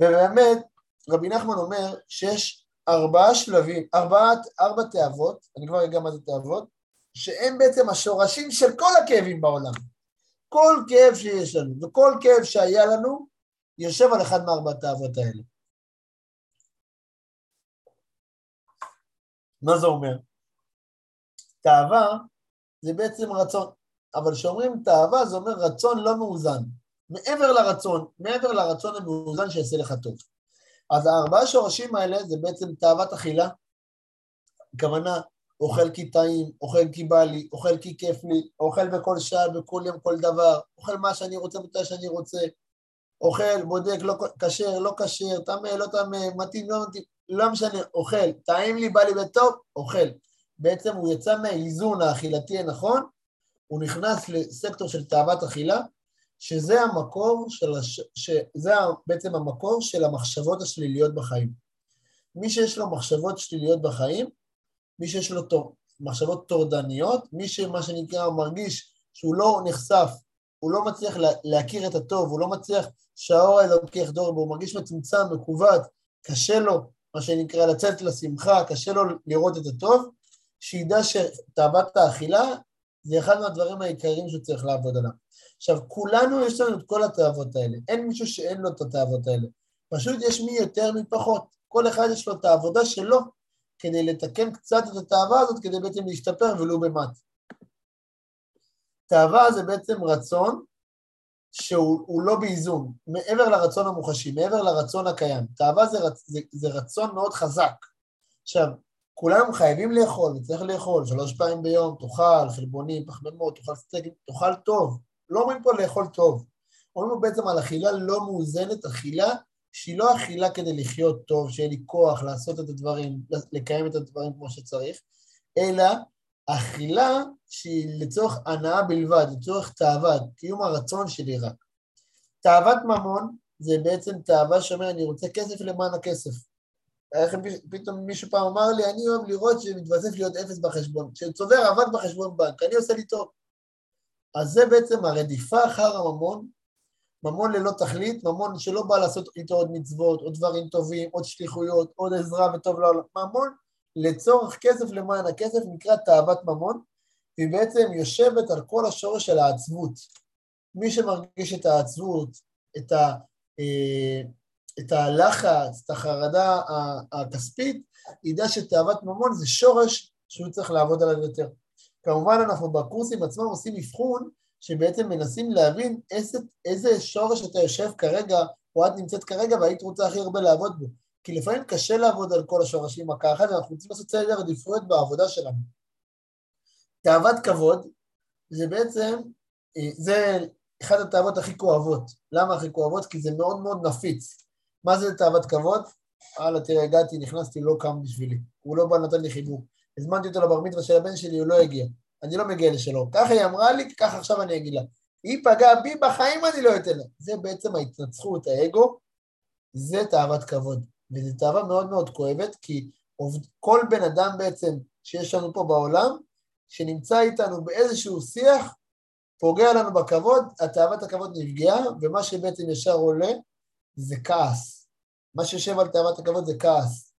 ובאמת, רבי נחמן אומר שיש ארבעה שלבים, ארבעת, ארבע תאבות, אני כבר אגיד מה זה תאבות, שהם בעצם השורשים של כל הכאבים בעולם. כל כאב שיש לנו וכל כאב שהיה לנו, יושב על אחד מארבעת האבות האלה. מה זה אומר? תאווה זה בעצם רצון, אבל כשאומרים תאווה זה אומר רצון לא מאוזן. מעבר לרצון, מעבר לרצון המאוזן שיעשה לך טוב. אז הארבעה שורשים האלה זה בעצם תאוות אכילה, הכוונה אוכל כי טעים, אוכל כי בא לי, אוכל כי כיף לי, אוכל בכל שעה, בכל יום, כל דבר, אוכל מה שאני רוצה מתי שאני רוצה, אוכל, בודק, לא כשר, לא כשר, טמא, לא טמא, מתאים, לא מתאים, לא משנה, אוכל, טעים לי, בא לי בטוב, אוכל. בעצם הוא יצא מהאיזון האכילתי הנכון, הוא נכנס לסקטור של תאוות אכילה, שזה המקור של, הש... שזה בעצם המקור של המחשבות השליליות בחיים. מי שיש לו מחשבות שליליות בחיים, מי שיש לו תור, מחשבות טורדניות, מי שמה שנקרא מרגיש שהוא לא נחשף, הוא לא מצליח לה, להכיר את הטוב, הוא לא מצליח שהאור האלוקי יחדור בו, הוא מרגיש מצומצם, מכווץ, קשה לו, מה שנקרא, לצאת לשמחה, קשה לו לראות את הטוב, שידע שתאוות האכילה זה אחד מהדברים העיקריים שהוא צריך לעבוד עליו. עכשיו, כולנו יש לנו את כל התאוות האלה, אין מישהו שאין לו את התאוות האלה, פשוט יש מי יותר מי פחות, כל אחד יש לו את העבודה שלו כדי לתקן קצת את התאווה הזאת כדי בעצם להשתפר ולו במט. תאווה זה בעצם רצון שהוא לא באיזון, מעבר לרצון המוחשי, מעבר לרצון הקיים. תאווה זה, רצ, זה, זה רצון מאוד חזק. עכשיו, כולם חייבים לאכול, וצריך לאכול שלוש פעמים ביום, תאכל חלבונים, פחמימות, תאכל סטייקים, תאכל טוב. לא אומרים פה לאכול טוב. אומרים בעצם על אכילה לא מאוזנת, אכילה שהיא לא אכילה כדי לחיות טוב, שיהיה לי כוח לעשות את הדברים, לקיים את הדברים כמו שצריך, אלא אכילה שהיא לצורך הנאה בלבד, לצורך תאווה, קיום הרצון שלי רק. תאוות ממון זה בעצם תאווה שאומר, אני רוצה כסף למען הכסף. איך פתאום מישהו פעם אמר לי, אני אוהב לראות שמתווסף עוד אפס בחשבון, שצובר אבק בחשבון בנק, אני עושה לי טוב. אז זה בעצם הרדיפה אחר הממון, ממון ללא תכלית, ממון שלא בא לעשות איתו עוד מצוות, עוד דברים טובים, עוד שליחויות, עוד עזרה וטוב לעולם, ממון לצורך כסף למען הכסף נקרא תאוות ממון, והיא בעצם יושבת על כל השורש של העצבות. מי שמרגיש את העצבות, את, ה, אה, את הלחץ, את החרדה הכספית, ידע שתאוות ממון זה שורש שהוא צריך לעבוד עליו יותר. כמובן אנחנו בקורסים עצמם עושים אבחון שבעצם מנסים להבין איזה, איזה שורש אתה יושב כרגע, או את נמצאת כרגע והיית רוצה הכי הרבה לעבוד בו. כי לפעמים קשה לעבוד על כל השורשים אחת, ואנחנו רוצים לעשות סדר עדיפויות בעבודה שלנו. תאוות כבוד זה בעצם, אה, זה אחת התאוות הכי כואבות. למה הכי כואבות? כי זה מאוד מאוד נפיץ. מה זה תאוות כבוד? הלאה, תראה, הגעתי, נכנסתי, לא קם בשבילי. הוא לא בא, נתן לי חיבוק. הזמנתי אותו לבר מצווה של הבן שלי, הוא לא הגיע. אני לא מגיע לשלום. ככה היא אמרה לי, ככה עכשיו אני אגיד לה. היא פגעה בי, בחיים אני לא אתן לה. זה בעצם ההתנצחות, האגו, זה תאוות כבוד. וזו תאווה מאוד מאוד כואבת, כי כל בן אדם בעצם שיש לנו פה בעולם, שנמצא איתנו באיזשהו שיח, פוגע לנו בכבוד, התאוות הכבוד נפגעה, ומה שבעצם ישר עולה זה כעס. מה שיושב על תאוות הכבוד זה כעס.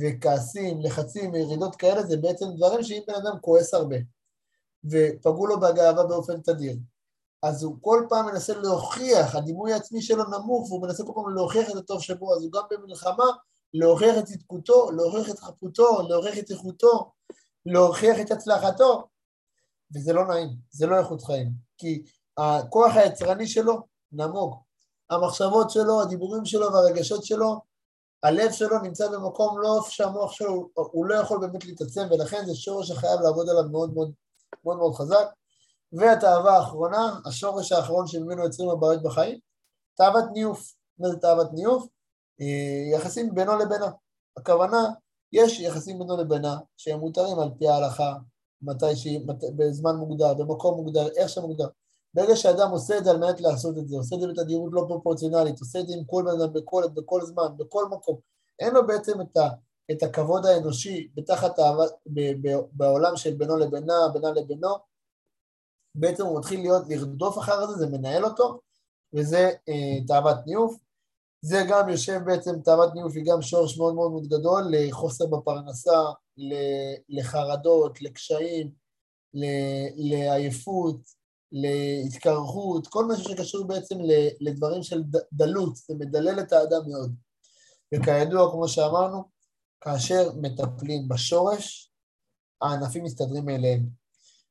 וכעסים, לחצים וירידות כאלה זה בעצם דברים שאם בן אדם כועס הרבה, ופגעו לו בגאווה באופן תדיר, אז הוא כל פעם מנסה להוכיח, הדימוי העצמי שלו נמוך, והוא מנסה כל פעם להוכיח את הטוב שבו, אז הוא גם במלחמה להוכיח את צדקותו, להוכיח את חפותו, להוכיח את איכותו, להוכיח את הצלחתו, וזה לא נעים, זה לא איכות חיים, כי הכוח היצרני שלו נמוג, המחשבות שלו, הדיבורים שלו והרגשות שלו, הלב שלו נמצא במקום לא איפה שהמוח שלו, הוא לא יכול באמת להתעצם, ולכן זה שורש שחייב לעבוד עליו מאוד מאוד, מאוד, מאוד חזק. והתאווה האחרונה, השורש האחרון שממנו יוצרים הבעיות בחיים, תאוות ניוף. מה זה תאוות ניוף? אה, יחסים בינו לבינה. הכוונה, יש יחסים בינו לבינה שהם מותרים על פי ההלכה, מתי שהיא, מת, בזמן מוגדר, במקום מוגדר, איך שמוגדר. ברגע שאדם עושה את זה על מנת לעשות את זה, עושה את זה בתדירות לא פרופורציונלית, עושה את זה עם כל בן אדם, בכל, בכל זמן, בכל מקום, אין לו בעצם את, ה, את הכבוד האנושי בתחת, ב, ב, בעולם של בינו לבינה, בינה לבינו, בעצם הוא מתחיל להיות, לרדוף אחר זה, זה מנהל אותו, וזה אה, תאוות ניאוף. זה גם יושב בעצם, תאוות ניאוף היא גם שורש מאוד מאוד מאוד גדול לחוסר בפרנסה, לחרדות, לקשיים, לעייפות, להתקרחות, כל משהו שקשור בעצם לדברים של דלות, זה מדלל את האדם מאוד. וכידוע, כמו שאמרנו, כאשר מטפלים בשורש, הענפים מסתדרים מאליהם.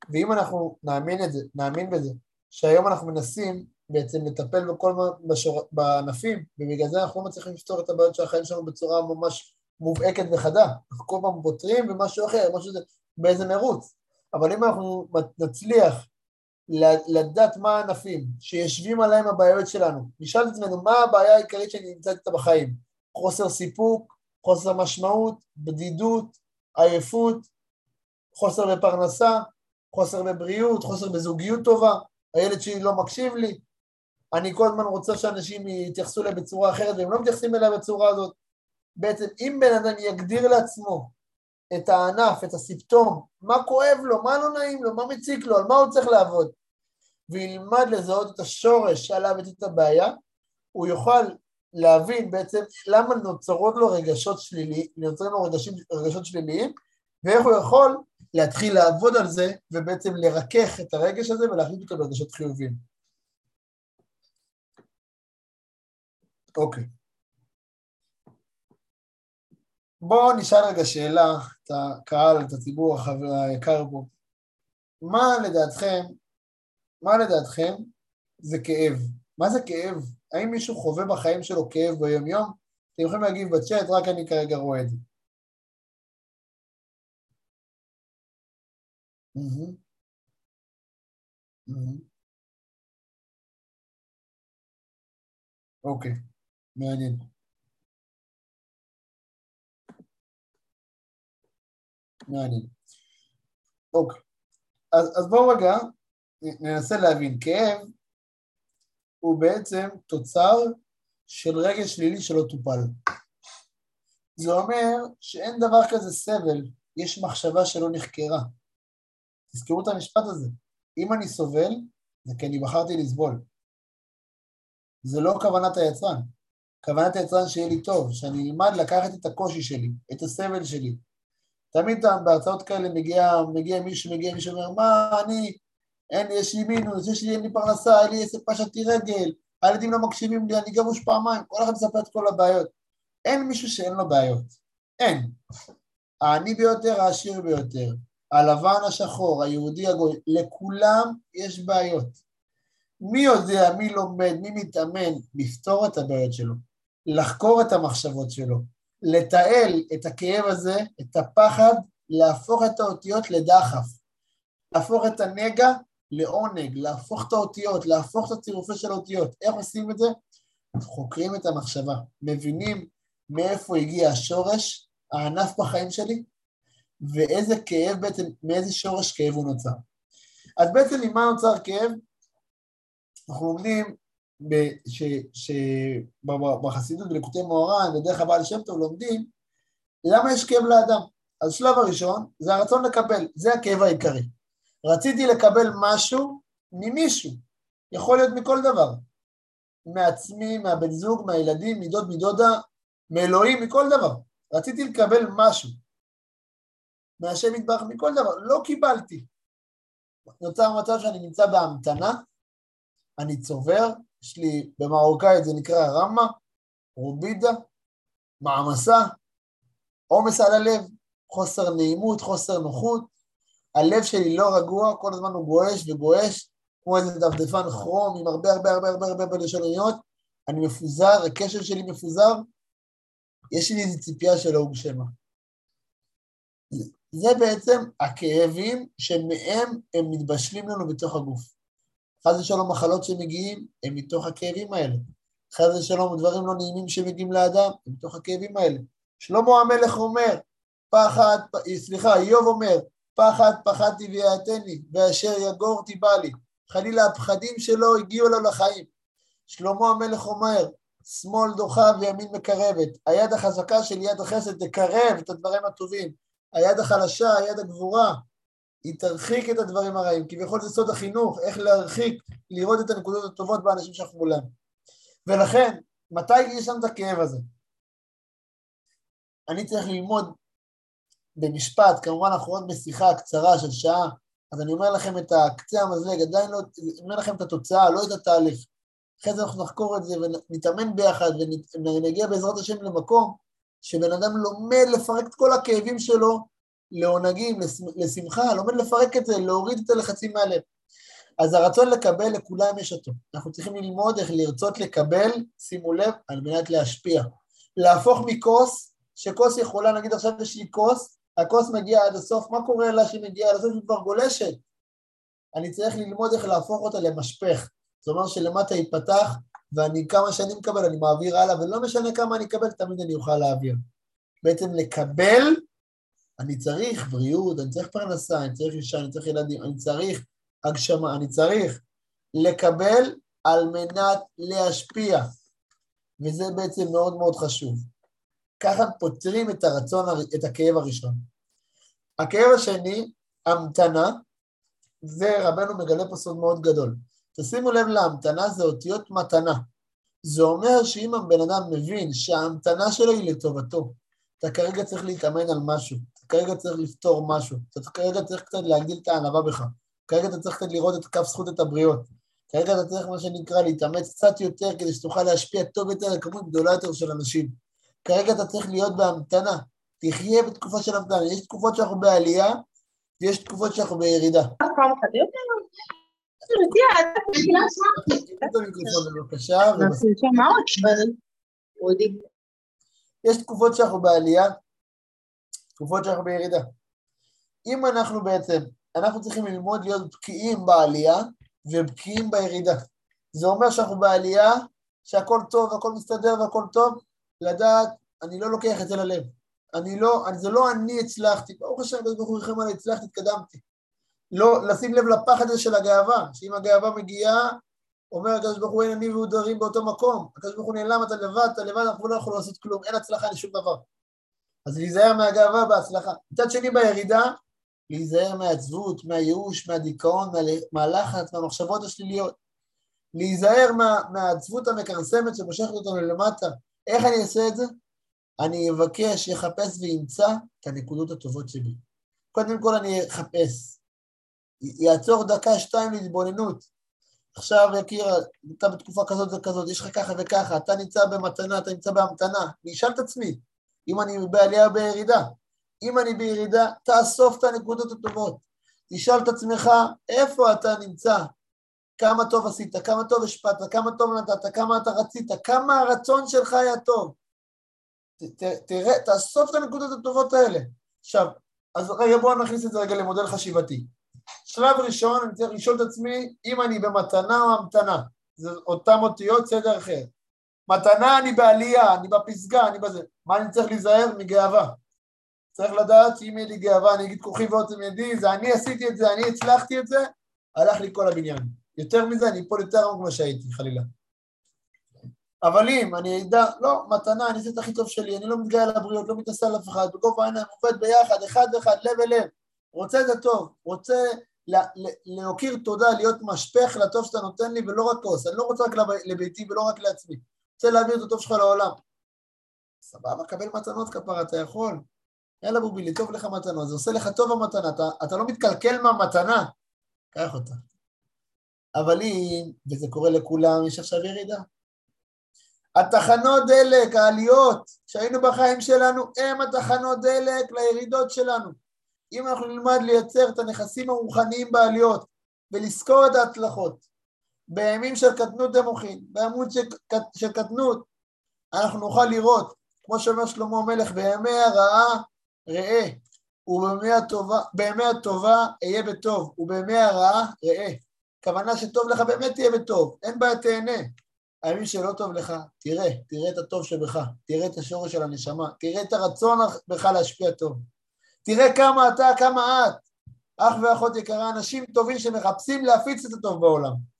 ואם אנחנו נאמין, את זה, נאמין בזה, שהיום אנחנו מנסים בעצם לטפל בכל בשור... בענפים, ובגלל זה אנחנו לא מצליחים לפתור את הבעיות של החיים שלנו בצורה ממש מובהקת וחדה. אנחנו כל פעם פותרים ומשהו אחר, משהו זה, באיזה מרוץ. אבל אם אנחנו נצליח לדעת מה הענפים שיושבים עליהם הבעיות שלנו, נשאל את עצמנו מה הבעיה העיקרית שאני נמצאת איתה בחיים, חוסר סיפוק, חוסר משמעות, בדידות, עייפות, חוסר בפרנסה, חוסר בבריאות, חוסר בזוגיות טובה, הילד שלי לא מקשיב לי, אני כל הזמן רוצה שאנשים יתייחסו אליי בצורה אחרת והם לא מתייחסים אליי בצורה הזאת. בעצם אם בן אדם יגדיר לעצמו את הענף, את הסיפטום, מה כואב לו, מה לא נעים לו, מה מציק לו, על מה הוא צריך לעבוד, וילמד לזהות את השורש שעליו את הבעיה, הוא יוכל להבין בעצם למה נוצרות לו רגשות שליליים, נוצרים לו רגשים, רגשות שליליים, ואיך הוא יכול להתחיל לעבוד על זה, ובעצם לרכך את הרגש הזה ולהחליט אותו ברגשות חיוביים. אוקיי. בואו נשאל רגע שאלה, את הקהל, את הציבור החבר היקר פה. מה לדעתכם, מה לדעתכם זה כאב? מה זה כאב? האם מישהו חווה בחיים שלו כאב ביום יום? אתם יכולים להגיב בצ'אט, רק אני כרגע רואה את זה. אוקיי, מעניין. מעניין. אוקיי, אז, אז בואו רגע ננסה להבין. כאב הוא בעצם תוצר של רגש שלילי שלא טופל. זה אומר שאין דבר כזה סבל, יש מחשבה שלא נחקרה. תזכרו את המשפט הזה. אם אני סובל, זה כי אני בחרתי לסבול. זה לא כוונת היצרן. כוונת היצרן שיהיה לי טוב, שאני אלמד לקחת את הקושי שלי, את הסבל שלי. תמיד בהרצאות כאלה מגיע, מגיע מישהו, מגיע מישהו ואומר, מה, אני, אין, יש לי מינוס, יש לי, אין לי פרנסה, אין לי עסק פשטתי רגל, הילדים לא מקשיבים לי, אני גרוש פעמיים, כל אחד מספר את כל הבעיות. אין מישהו שאין לו בעיות. אין. העני ביותר, העשיר ביותר, הלבן השחור, היהודי הגוי, לכולם יש בעיות. מי יודע, מי לומד, מי מתאמן לפתור את הבעיות שלו, לחקור את המחשבות שלו, לתעל את הכאב הזה, את הפחד, להפוך את האותיות לדחף, להפוך את הנגע לעונג, להפוך את האותיות, להפוך את הצירופי של האותיות. איך עושים את זה? חוקרים את המחשבה, מבינים מאיפה הגיע השורש, הענף בחיים שלי, ואיזה כאב בעצם, מאיזה שורש כאב הוא נוצר. אז בעצם ממה נוצר כאב? אנחנו לומדים שבחסידות בלקוטי מוהר"ן ודרך הבעל שם טוב לומדים למה יש כאב לאדם. אז שלב הראשון זה הרצון לקבל, זה הכאב העיקרי. רציתי לקבל משהו ממישהו, יכול להיות מכל דבר, מעצמי, מהבן זוג, מהילדים, מדוד, מדודה, מאלוהים, מכל דבר. רציתי לקבל משהו. מהשם יתברך מכל דבר, לא קיבלתי. נוצר מצב שאני נמצא בהמתנה, אני צובר, יש לי במרוקאית זה נקרא רמה, רובידה, מעמסה, עומס על הלב, חוסר נעימות, חוסר נוחות, הלב שלי לא רגוע, כל הזמן הוא גועש וגועש, כמו איזה דפדפן כרום עם הרבה הרבה הרבה הרבה הרבה הרבה לשוניות, אני מפוזר, הקשר שלי מפוזר, יש לי איזו ציפייה שלא הוגשמה. זה בעצם הכאבים שמהם הם מתבשלים לנו בתוך הגוף. חס ושלום מחלות שמגיעים הם מתוך הכאבים האלה. חס ושלום דברים לא נעימים שמגיעים לאדם הם מתוך הכאבים האלה. שלמה המלך אומר, פחד, סליחה, איוב אומר, פחד פחדתי ויעתני, ואשר יגורתי בא לי. חלילה הפחדים שלו הגיעו לו לחיים. שלמה המלך אומר, שמאל דוחה וימין מקרבת. היד החזקה של יד החסד תקרב את הדברים הטובים. היד החלשה, היד הגבורה, היא תרחיק את הדברים הרעים. כביכול זה סוד החינוך, איך להרחיק, לראות את הנקודות הטובות באנשים שאנחנו מולם. ולכן, מתי יש לנו את הכאב הזה? אני צריך ללמוד במשפט, כמובן אנחנו עוד בשיחה קצרה של שעה, אז אני אומר לכם את הקצה המזלג, עדיין לא, אני אומר לכם את התוצאה, לא את התהליך. אחרי זה אנחנו נחקור את זה ונתאמן ביחד ונגיע בעזרת השם למקום שבן אדם לומד לפרק את כל הכאבים שלו לעונגים, לשמחה, לומד לפרק את זה, להוריד את הלחצים מהלב. אז הרצון לקבל, לכולם יש אותו. אנחנו צריכים ללמוד איך לרצות לקבל, שימו לב, על מנת להשפיע. להפוך מכוס, שכוס יכולה, נגיד עכשיו יש לי כוס, הכוס מגיעה עד הסוף, מה קורה לה שהיא מגיעה עד הסוף? היא כבר גולשת. אני צריך ללמוד איך להפוך אותה למשפך. זאת אומרת שלמטה ייפתח, ואני כמה שאני מקבל, אני מעביר הלאה, ולא משנה כמה אני אקבל, תמיד אני אוכל להעביר. בעצם לקבל, אני צריך בריאות, אני צריך פרנסה, אני צריך אישה, אני צריך ילדים, אני צריך הגשמה, אני צריך לקבל על מנת להשפיע, וזה בעצם מאוד מאוד חשוב. ככה פותרים את הרצון, את הכאב הראשון. הכאב השני, המתנה, ורבנו מגלה פה סוד מאוד גדול. תשימו לב להמתנה זה אותיות מתנה. זה אומר שאם הבן אדם מבין שההמתנה שלו היא לטובתו, אתה כרגע צריך להתאמן על משהו, אתה כרגע צריך לפתור משהו, אתה כרגע צריך קצת להגדיל את הענווה בך, כרגע אתה צריך קצת לראות את כף זכות את הבריות, כרגע אתה צריך מה שנקרא להתאמץ קצת יותר כדי שתוכל להשפיע טוב יותר על כמות גדולה יותר של אנשים. כרגע אתה צריך להיות בהמתנה, תחיה בתקופה של המתנה, יש תקופות שאנחנו בעלייה ויש תקופות שאנחנו בירידה. יש תקופות שאנחנו בעלייה, תקופות שאנחנו בירידה. אם אנחנו בעצם, אנחנו צריכים ללמוד להיות בקיאים בעלייה ובקיאים בירידה. זה אומר שאנחנו בעלייה, שהכל טוב, הכל מסתדר והכל טוב, לדעת, אני לא לוקח את זה ללב. אני לא, זה לא אני הצלחתי, ברוך השם, ברוך הוא רחם עלי, הצלחתי, התקדמתי. לא, לשים לב לפחד הזה של הגאווה, שאם הגאווה מגיעה, אומר הקדוש ברוך הוא אין אני והוא דרים באותו מקום, הקדוש ברוך הוא נעלם, אתה לבד, אתה לבד, אנחנו לא יכולים לעשות כלום, אין הצלחה לשום דבר. אז להיזהר מהגאווה בהצלחה. מצד שני בירידה, להיזהר מהעצבות, מהייאוש, מהדיכאון, מהלחץ, מהמחשבות השליליות. להיזהר מה, מהעצבות המכרסמת שמושכת אותנו למטה. איך אני אעשה את זה? אני אבקש, יחפש וימצא את הנקודות הטובות שבי. קודם כל אני אחפש, יעצור דקה, שתיים להתבוננות. עכשיו, יקיר, אתה בתקופה כזאת וכזאת, יש לך ככה וככה, אתה נמצא במתנה, אתה נמצא בהמתנה. אני אשאל את עצמי, אם אני בעלייה בירידה, אם אני בירידה, תאסוף את הנקודות הטובות. תשאל את עצמך, איפה אתה נמצא? כמה טוב עשית, כמה טוב השפעת, כמה טוב נתת, כמה אתה רצית, כמה הרצון שלך היה טוב. ת, תראה, תאסוף את הנקודות הטובות האלה. עכשיו, אז רגע בואו נכניס את זה רגע למודל חשיבתי. שלב ראשון, אני צריך לשאול את עצמי אם אני במתנה או המתנה. זה אותם אותיות, סדר אחר. מתנה אני בעלייה, אני בפסגה, אני בזה. מה אני צריך להיזהר? מגאווה. צריך לדעת שאם יהיה לי גאווה, אני אגיד כוחי ועוצם ידי, זה אני עשיתי את זה, אני הצלחתי את זה, הלך לי כל הבניין. יותר מזה, אני אפול יותר עמוק ממה שהייתי, חלילה. אבל אם אני אדע, לא, מתנה, אני אעשה את הכי טוב שלי, אני לא מתגאה על הבריאות, לא מתעשה על אף אחד, בגובה העיניים, עובד ביחד, אחד ואחד, לב אל לב, רוצה את הטוב, רוצה להוקיר תודה, להיות משפך לטוב שאתה נותן לי ולא רק כוס, אני לא רוצה רק לביתי ולא רק לעצמי, רוצה להעביר את הטוב שלך לעולם. סבבה, קבל מתנות כפרה, אתה יכול. יאללה בובילי, טוב לך מתנות, זה עושה לך טוב המתנה, אתה, אתה לא מתקלקל מהמתנה, קח אותה. אבל אם, וזה קורה לכולם, יש עכשיו ירידה. התחנות דלק, העליות שהיינו בחיים שלנו, הם התחנות דלק לירידות שלנו. אם אנחנו נלמד לייצר את הנכסים הרוחניים בעליות ולזכור את ההצלחות, בימים של קטנות דמוכין, בימות של, של קטנות, אנחנו נוכל לראות, כמו שאומר שלמה המלך, בימי הרעה ראה, ובימי הטובה, הטובה אהיה בטוב, ובימי הרעה ראה. כוונה שטוב לך באמת תהיה בטוב, אין בעיה תהנה. הימים שלא טוב לך, תראה, תראה את הטוב שבך, תראה את השורש של הנשמה, תראה את הרצון בך להשפיע טוב. תראה כמה אתה, כמה את, אח ואחות יקרה, אנשים טובים שמחפשים להפיץ את הטוב בעולם.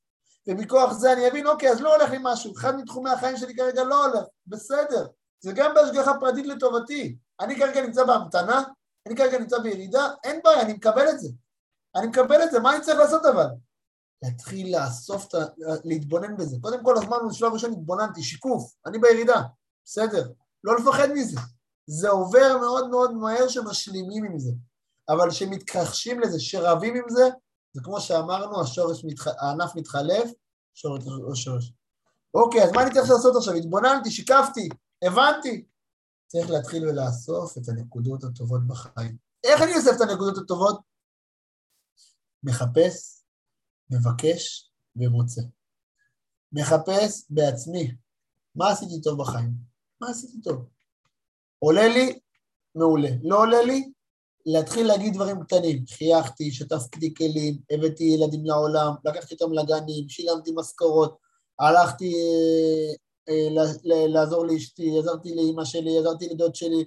ומכוח זה אני אבין, אוקיי, אז לא הולך לי משהו, אחד מתחומי החיים שלי כרגע לא הולך, בסדר, זה גם בהשגחה פרטית לטובתי. אני כרגע נמצא בהמתנה, אני כרגע נמצא בירידה, אין בעיה, אני מקבל את זה. אני מקבל את זה, מה אני צריך לעשות אבל? להתחיל לאסוף, להתבונן בזה. קודם כל, הזמן הוא שלב ראשון התבוננתי, שיקוף, אני בירידה, בסדר, לא לפחד מזה. זה עובר מאוד מאוד מהר שמשלימים עם זה, אבל שמתכחשים לזה, שרבים עם זה, זה כמו שאמרנו, השורש, מתח... הענף מתחלף, שורש או שורש. אוקיי, אז מה אני צריך לעשות עכשיו? התבוננתי, שיקפתי, הבנתי. צריך להתחיל ולאסוף את הנקודות הטובות בחיים. איך אני אוסף את הנקודות הטובות? מחפש מבקש ומוצא. מחפש בעצמי, מה עשיתי טוב בחיים? מה עשיתי טוב? עולה לי, מעולה. לא עולה לי, להתחיל להגיד דברים קטנים. חייכתי, שטפתי כלים, הבאתי ילדים לעולם, לקחתי אותם לגנים, שילמתי משכורות, הלכתי אה, אה, לעזור לאשתי, עזרתי לאימא שלי, עזרתי לדוד שלי,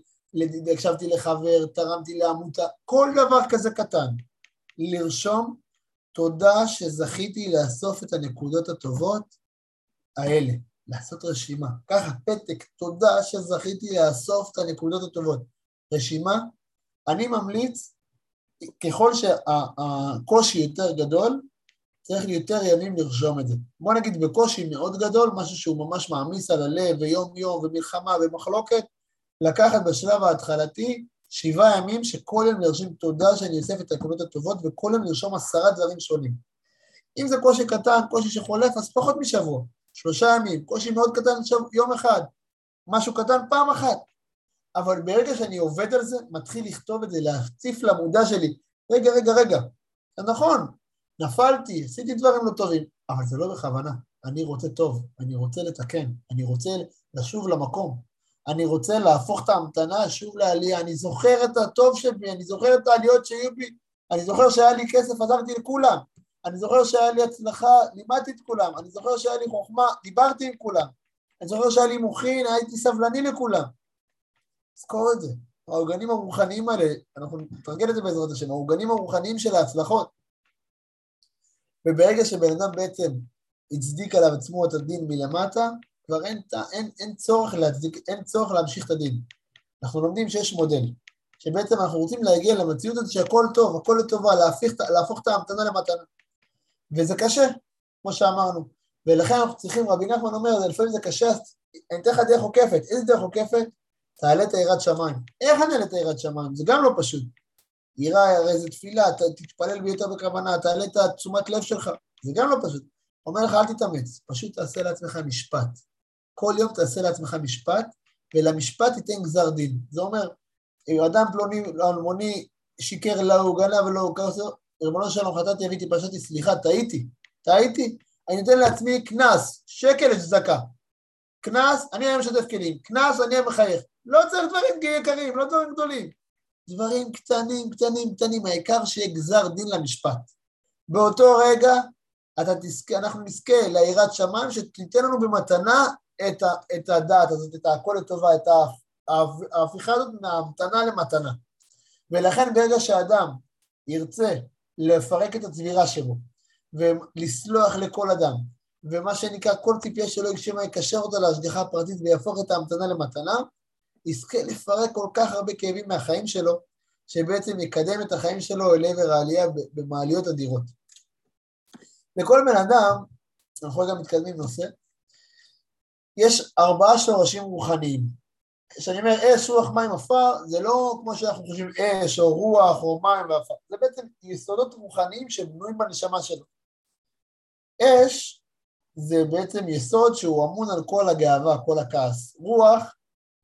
הקשבתי לחבר, תרמתי לעמותה, כל דבר כזה קטן. לרשום, תודה שזכיתי לאסוף את הנקודות הטובות האלה, לעשות רשימה. ככה, פתק, תודה שזכיתי לאסוף את הנקודות הטובות. רשימה, אני ממליץ, ככל שהקושי יותר גדול, צריך יותר ימים לרשום את זה. בוא נגיד בקושי מאוד גדול, משהו שהוא ממש מעמיס על הלב, ויום יום, ומלחמה, ומחלוקת, לקחת בשלב ההתחלתי שבעה ימים שכל יום לרשום תודה שאני אוסף את הנקודות הטובות, וכל יום לרשום עשרה דברים שונים. אם זה קושי קטן, קושי שחולף, אז פחות משבוע, שלושה ימים, קושי מאוד קטן, יום אחד, משהו קטן פעם אחת. אבל ברגע שאני עובד על זה, מתחיל לכתוב את זה, להציף למודע שלי, רגע, רגע, רגע, זה נכון, נפלתי, עשיתי דברים לא טובים, אבל זה לא בכוונה, אני רוצה טוב, אני רוצה לתקן, אני רוצה לשוב למקום, אני רוצה להפוך את ההמתנה שוב לעלייה, אני זוכר את הטוב שבי, אני זוכר את העליות שהיו בי, אני זוכר שהיה לי כסף, עזרתי לכולם, אני זוכר שהיה לי הצלחה, לימדתי את כולם, אני זוכר שהיה לי חוכמה, דיברתי עם כולם, אני זוכר שהיה לי מוחין, הייתי סבלני לכולם. זכור את זה. העוגנים הרוחניים האלה, אנחנו נתרגל את זה בעזרת השם, העוגנים הרוחניים של ההצלחות. וברגע שבן אדם בעצם הצדיק עליו עצמו את הדין מלמטה, כבר אין, אין, אין, צורך להצדיק, אין צורך להמשיך את הדין. אנחנו לומדים שיש מודל, שבעצם אנחנו רוצים להגיע למציאות הזאת שהכל טוב, הכל לטובה, להפוך, להפוך את ההמתנה למתנה. וזה קשה, כמו שאמרנו. ולכן אנחנו צריכים, רבי נחמן אומר, לפעמים זה קשה, אני אתן לך דרך עוקפת. איזה דרך עוקפת? תעלה את היראת שמיים. איך אני אעלה את היראת שמיים? זה גם לא פשוט. יראה הרי זה תפילה, תתפלל ביותר בכוונה, תעלה את תשומת לב שלך, זה גם לא פשוט. אומר לך, אל תתאמץ, פשוט תעשה לעצמך משפט. כל יום תעשה לעצמך משפט, ולמשפט תיתן גזר דין. זה אומר, אדם פלוני, אלמוני, שיקר לה, הוא גנב ולא הוא כסר, ריבונו שלום חטאתי, הבאתי פרשתי, סליחה, טעיתי, טעיתי, אני נותן לעצמי קנס, שקל לצדקה. קנס, אני היום משתף כלים, קנס, אני היום מחייך. לא צריך דברים יקרים, לא דברים גדולים. דברים קטנים, קטנים, קטנים, העיקר שיהיה גזר דין למשפט. באותו רגע אתה תזכה, אנחנו נזכה ליראת שמיים שתיתן לנו במתנה את, ה, את הדעת הזאת, את הכל לטובה, את ההפיכה הזאת מהמתנה למתנה. ולכן ברגע שאדם ירצה לפרק את הצבירה שלו ולסלוח לכל אדם, ומה שנקרא כל ציפייה שלו יגשמה יקשר אותה להשגחה הפרטית ויהפוך את ההמתנה למתנה, יזכה לפרק כל כך הרבה כאבים מהחיים שלו, שבעצם יקדם את החיים שלו אל עבר העלייה במעליות אדירות. לכל בן אדם, אנחנו גם מתקדמים נושא, יש ארבעה שורשים רוחניים. כשאני אומר אש, רוח, מים, עפר, זה לא כמו שאנחנו חושבים אש או רוח או מים ועפר, זה בעצם יסודות רוחניים שבנויים בנשמה שלו. אש זה בעצם יסוד שהוא אמון על כל הגאווה, כל הכעס. רוח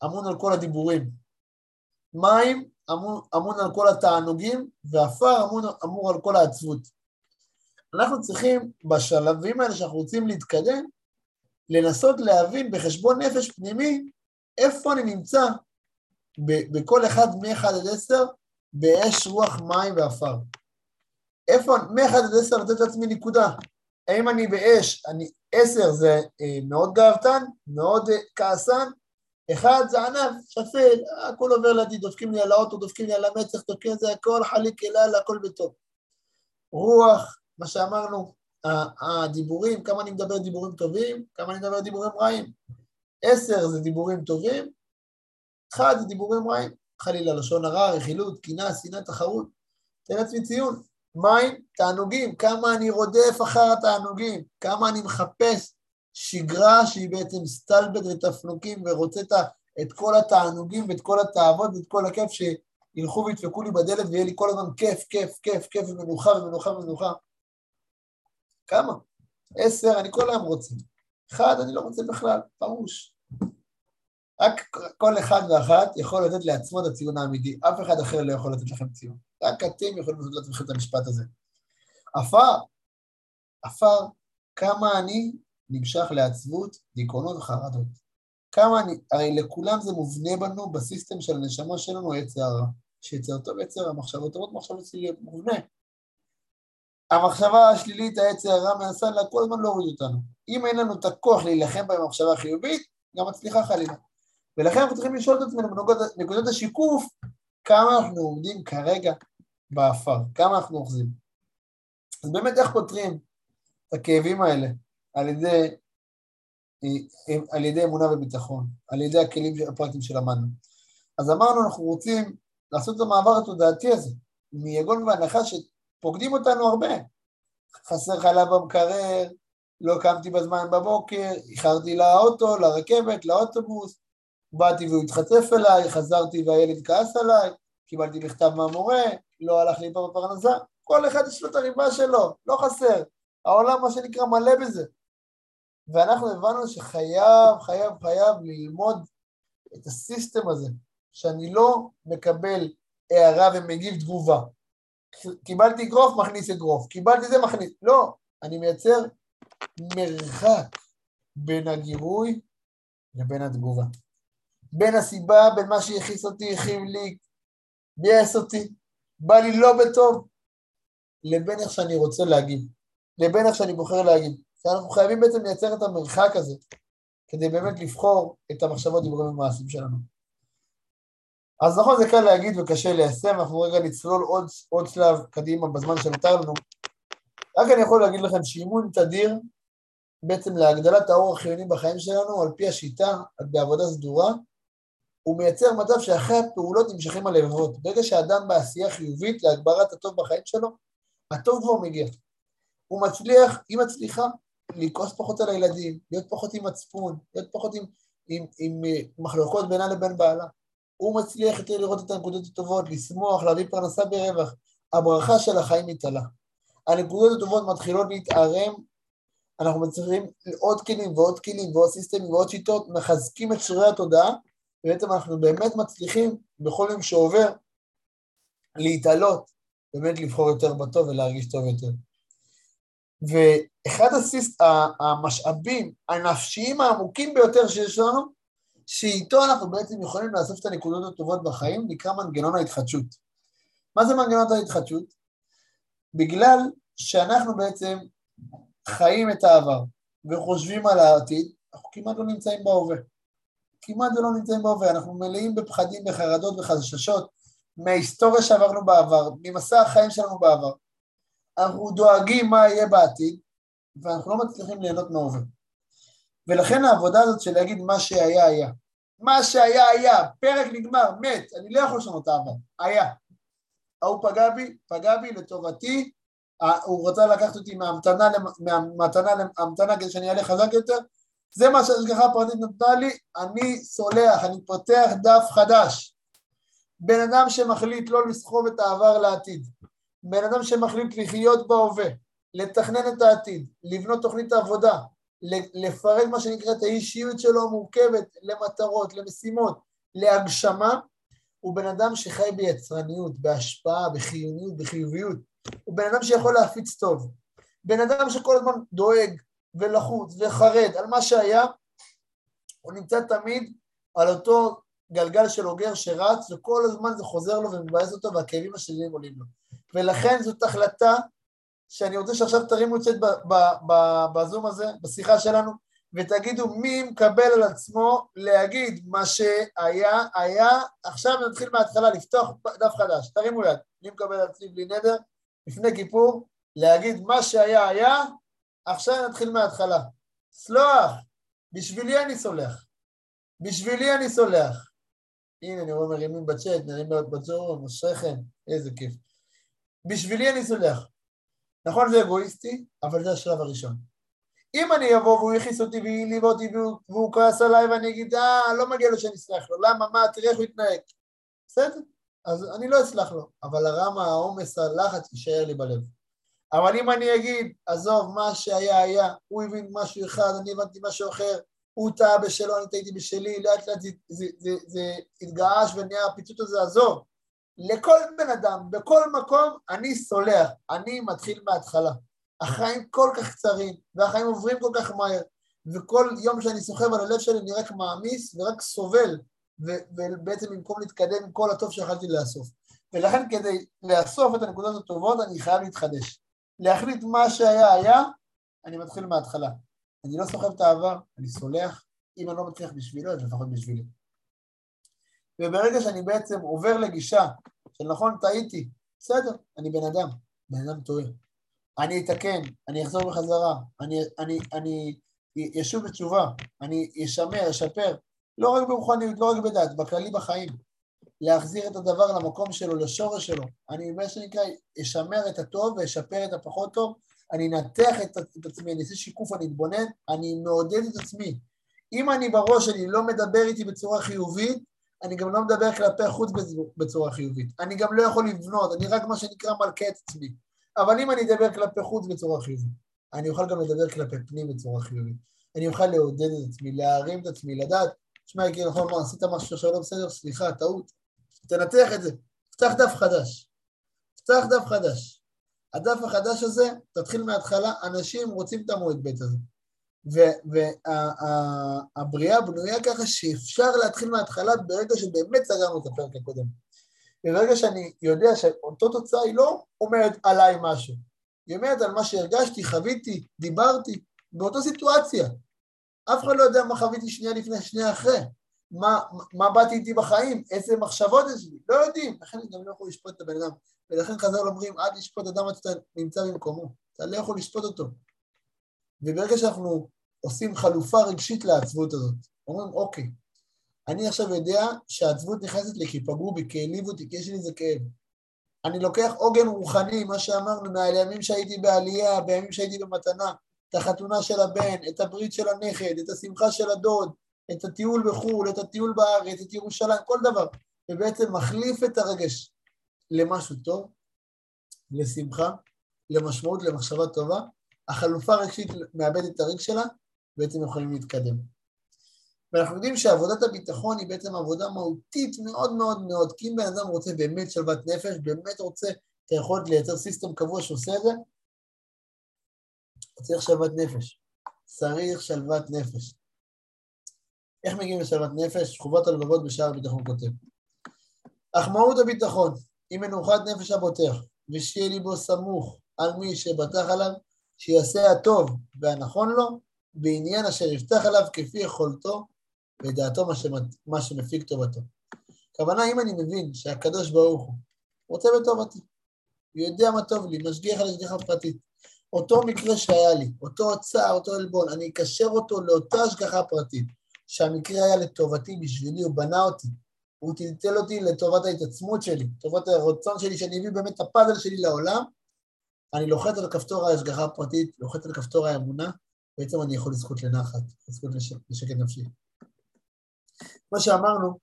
אמון על כל הדיבורים. מים אמון, אמון על כל התענוגים, ועפר אמון, אמור על כל העצבות. אנחנו צריכים בשלבים האלה שאנחנו רוצים להתקדם, לנסות להבין בחשבון נפש פנימי איפה אני נמצא בכל אחד מ-1 עד 10 באש, רוח, מים ועפר. איפה, מ-1 עד 10 לתת לעצמי נקודה. האם אני באש, אני 10 זה אה, מאוד גאוותן, מאוד אה, כעסן, אחד זה ענף, שפל, הכל עובר לידי, דופקים לי על האוטו, דופקים לי על המצח, דופקים את זה, הכל חליק אליי, הכל בטוב. רוח, מה שאמרנו, הדיבורים, כמה אני מדבר דיבורים טובים, כמה אני מדבר דיבורים רעים. עשר זה דיבורים טובים, אחד זה דיבורים רעים. חלילה, לשון הרע, רכילות, קנאה, שנאה, תחרות. תן לעצמי ציון. מים, תענוגים, כמה אני רודף אחר התענוגים, כמה אני מחפש שגרה שהיא בעצם סטלבט ותפנוקים ורוצה את כל התענוגים ואת כל התאוות ואת כל הכיף שילכו וידפקו לי בדלת ויהיה לי כל הזמן כיף, כיף, כיף, כיף ומנוחה ומנוחה ומנוחה. כמה? עשר, אני כל היום רוצה. אחד, אני לא רוצה בכלל, פרוש. רק כל אחד ואחת יכול לתת לעצמו את הציון האמיתי, אף אחד אחר לא יכול לתת לכם ציון. רק אתם יכולים לתת לעצמכם את המשפט הזה. עפר, עפר, כמה אני נמשך לעצבות, דיכאונות וחרדות. כמה אני, הרי לכולם זה מובנה בנו בסיסטם של הנשמה שלנו, יצר הרע. שיצר טוב יצר המחשבות טובות, מחשבות שליליות, מובנה. המחשבה השלילית, היצר הרע, מנסה לה כל הזמן להוריד אותנו. אם אין לנו את הכוח להילחם במחשבה החיובית, גם מצליחה חלילה. ולכן אנחנו צריכים לשאול את עצמנו בנקודת השיקוף, כמה אנחנו עומדים כרגע באפר, כמה אנחנו אוחזים. אז באמת איך פותרים את הכאבים האלה? על ידי, על ידי אמונה וביטחון, על ידי הכלים הפרקטיים שלמדנו. אז אמרנו, אנחנו רוצים לעשות את המעבר התודעתי הזה, מיגון והנחה שפוקדים אותנו הרבה. חסר חלב במקרר, לא קמתי בזמן בבוקר, איחרתי לאוטו, לרכבת, לאוטובוס, באתי והוא התחצף אליי, חזרתי והילד כעס עליי, קיבלתי מכתב מהמורה, לא הלך לי פה בפרנסה, כל אחד יש לו את הריבה שלו, לא חסר. העולם, מה שנקרא, מלא בזה. ואנחנו הבנו שחייב, חייב, חייב ללמוד את הסיסטם הזה, שאני לא מקבל הערה ומגיב תגובה. קיבלתי אגרוף, מכניס אגרוף, קיבלתי זה, מכניס... לא, אני מייצר מרחק בין הגירוי לבין התגובה. בין הסיבה, בין מה שהכעיס אותי, הכאיב לי, ביאס אותי, בא לי לא בטוב, לבין איך שאני רוצה להגיב, לבין איך שאני בוחר להגיב. אנחנו חייבים בעצם לייצר את המרחק הזה, כדי באמת לבחור את המחשבות, דיבורים ומעשים שלנו. אז נכון, זה קל להגיד וקשה ליישם, אנחנו רגע נצלול עוד, עוד שלב קדימה בזמן שנותר לנו. רק אני יכול להגיד לכם שאימון תדיר בעצם להגדלת האור החיוני בחיים שלנו, על פי השיטה, בעבודה סדורה, הוא מייצר מצב שאחרי הפעולות נמשכים הלבבות. ברגע שאדם בעשייה חיובית להגברת הטוב בחיים שלו, הטוב כבר מגיע. הוא מצליח, היא מצליחה, לכעוס פחות על הילדים, להיות פחות עם מצפון, להיות פחות עם, עם, עם, עם מחלוקות בינה לבין בעלה. הוא מצליח יותר לראות את הנקודות הטובות, לשמוח, להביא פרנסה ברווח. הברכה של החיים מתעלה. הנקודות הטובות מתחילות להתערם, אנחנו מצליחים עוד כלים ועוד כלים ועוד סיסטמים ועוד שיטות, מחזקים את שרירי התודעה, ובעצם אנחנו באמת מצליחים בכל יום שעובר להתעלות, באמת לבחור יותר בטוב ולהרגיש טוב יותר. ואחד הסיס, המשאבים הנפשיים העמוקים ביותר שיש לנו, שאיתו אנחנו בעצם יכולים לאסוף את הנקודות הטובות בחיים, נקרא מנגנון ההתחדשות. מה זה מנגנון ההתחדשות? בגלל שאנחנו בעצם חיים את העבר וחושבים על העתיד, אנחנו כמעט לא נמצאים בהווה. כמעט ולא נמצאים בהווה, אנחנו מלאים בפחדים, בחרדות וחששות מההיסטוריה שעברנו בעבר, ממסע החיים שלנו בעבר. אנחנו דואגים מה יהיה בעתיד, ואנחנו לא מצליחים ליהנות מההווה. ולכן העבודה הזאת של להגיד מה שהיה היה. מה שהיה היה, פרק נגמר, מת, אני לא יכול לשנות את העבר, היה. ההוא פגע בי, פגע בי לטובתי, הוא רצה לקחת אותי מהמתנה, מהמתנה להמתנה כדי שאני אעלה חזק יותר, זה מה שהשגחה הפרטית נתנה לי, אני סולח, אני פותח דף חדש. בן אדם שמחליט לא לסחוב את העבר לעתיד, בן אדם שמחליט לחיות בהווה, לתכנן את העתיד, לבנות תוכנית עבודה, לפרק מה שנקרא את האישיות שלו המורכבת למטרות, למשימות, להגשמה, הוא בן אדם שחי ביצרניות, בהשפעה, בחיוניות, בחיוביות. הוא בן אדם שיכול להפיץ טוב. בן אדם שכל הזמן דואג ולחוץ וחרד על מה שהיה, הוא נמצא תמיד על אותו גלגל של אוגר שרץ, וכל הזמן זה חוזר לו ומבאס אותו והכאבים השליליים עולים לו. ולכן זאת החלטה שאני רוצה שעכשיו תרימו זה בזום הזה, בשיחה שלנו, ותגידו מי מקבל על עצמו להגיד מה שהיה, היה, עכשיו נתחיל מההתחלה, לפתוח דף חדש, תרימו יד, מי מקבל על עצמי בלי נדר, לפני כיפור, להגיד מה שהיה היה, עכשיו נתחיל מההתחלה. סלוח, בשבילי אני סולח. בשבילי אני סולח. הנה, אני רואה מרימים בצ'אט, מרימים בצ'אט, אשריכם, איזה כיף. בשבילי אני סולח. נכון זה אגואיסטי, אבל זה השלב הראשון. אם אני אבוא והוא יכעיס אותי ויעליב אותי והוא, כועס עליי ואני אגיד, אה, לא מגיע לו שאני אסלח לו, למה, מה, תראה איך הוא יתנהג. בסדר, אז אני לא אסלח לו, אבל הרמה, העומס, הלחץ יישאר לי בלב. אבל אם אני אגיד, עזוב, מה שהיה היה, הוא הבין משהו אחד, אני הבנתי משהו אחר, הוא טעה בשלו, אני טעיתי בשלי, לאט לאט זה התגעש ונהיה הפיצוץ הזה, עזוב. לכל בן אדם, בכל מקום, אני סולח, אני מתחיל מההתחלה. החיים כל כך קצרים, והחיים עוברים כל כך מהר, וכל יום שאני סוחב על הלב שלי אני רק מעמיס ורק סובל, ובעצם במקום להתקדם עם כל הטוב שיכולתי לאסוף. ולכן כדי לאסוף את הנקודות הטובות אני חייב להתחדש. להחליט מה שהיה היה, אני מתחיל מההתחלה. אני לא סוחב את העבר, אני סולח, אם אני לא מצליח בשבילו, אז לפחות בשבילי. וברגע שאני בעצם עובר לגישה של נכון, טעיתי, בסדר, אני בן אדם, בן אדם טועה. אני אתקן, אני אחזור בחזרה, אני, אני, אני ישוב בתשובה, אני אשמר, אשפר, לא רק ברוחניות, לא רק בדת, בכללי בחיים. להחזיר את הדבר למקום שלו, לשורש שלו. אני, מה שנקרא, אשמר את הטוב ואשפר את הפחות טוב, אני אנתח את, את עצמי, אני אעשה שיקוף, אני אתבונן, אני מעודד את עצמי. אם אני בראש שלי לא מדבר איתי בצורה חיובית, אני גם לא מדבר כלפי חוץ בצורה חיובית. אני גם לא יכול לבנות, אני רק מה שנקרא מלכה את עצמי. אבל אם אני אדבר כלפי חוץ בצורה חיובית, אני אוכל גם לדבר כלפי פנים בצורה חיובית. אני אוכל לעודד את עצמי, להרים את עצמי, לדעת, תשמע, יקיר, נכון, מה, עשית משהו שלא בסדר, סליחה, טעות. תנתח את זה, פתח דף חדש. פתח דף חדש. הדף החדש הזה, תתחיל מההתחלה, אנשים רוצים את המועד ב' הזה. והבריאה בנויה ככה שאפשר להתחיל מההתחלה ברגע שבאמת סגרנו את הפרק הקודם. וברגע שאני יודע שאותו תוצאה היא לא אומרת עליי משהו, היא אומרת על מה שהרגשתי, חוויתי, דיברתי, באותה סיטואציה. אף אחד לא יודע מה חוויתי שנייה לפני, שנייה אחרי. מה, מה באתי איתי בחיים, איזה מחשבות יש לי, לא יודעים, לכן אני גם לא יכול לשפוט את הבן אדם. ולכן חז"ל אומרים, אל תשפוט אדם עד שאתה נמצא במקומו, אתה לא יכול לשפוט אותו. וברגע שאנחנו עושים חלופה רגשית לעצבות הזאת, אומרים, אוקיי, אני עכשיו יודע שהעצבות נכנסת לי כי פגעו בי, כי העליבו אותי, כי יש לי איזה כאב. אני לוקח עוגן רוחני, מה שאמרנו, מהימים שהייתי בעלייה, בימים שהייתי במתנה, את החתונה של הבן, את הברית של הנכד, את השמחה של הדוד, את הטיול בחו"ל, את הטיול בארץ, את ירושלים, כל דבר, ובעצם מחליף את הרגש למשהו טוב, לשמחה, למשמעות, למחשבה טובה, החלופה הרגשית מאבדת את הרגש שלה, בעצם יכולים להתקדם. ואנחנו יודעים שעבודת הביטחון היא בעצם עבודה מהותית מאוד מאוד מאוד, כי אם בן אדם רוצה באמת שלוות נפש, באמת רוצה את היכולת לייצר סיסטם קבוע שעושה את זה, צריך שלוות נפש. צריך שלוות נפש. איך מגיעים לשלוות נפש? חובת הלבבות בשער הביטחון כותב. אך מהות הביטחון היא מנוחת נפש הבוטח, ושיהיה ליבו סמוך על מי שבטח עליו, שיעשה הטוב והנכון לו, בעניין אשר יפתח עליו כפי יכולתו ודעתו מה, שמת, מה שמפיק טובתו. הכוונה, אם אני מבין שהקדוש ברוך הוא רוצה בטובתי, הוא יודע מה טוב לי, משגיח על השגחה פרטית. אותו מקרה שהיה לי, אותו צער, אותו עלבון, אני אקשר אותו לאותה השגחה פרטית. שהמקרה היה לטובתי בשבילי, הוא בנה אותי. הוא טלטל אותי לטובת ההתעצמות שלי, לטובת הרצון שלי, שאני אביא באמת את הפאזל שלי לעולם. אני לוחץ על כפתור ההשגחה הפרטית, לוחץ על כפתור האמונה, בעצם אני יכול לזכות לנחת, לזכות לשקט נפשי. כמו שאמרנו,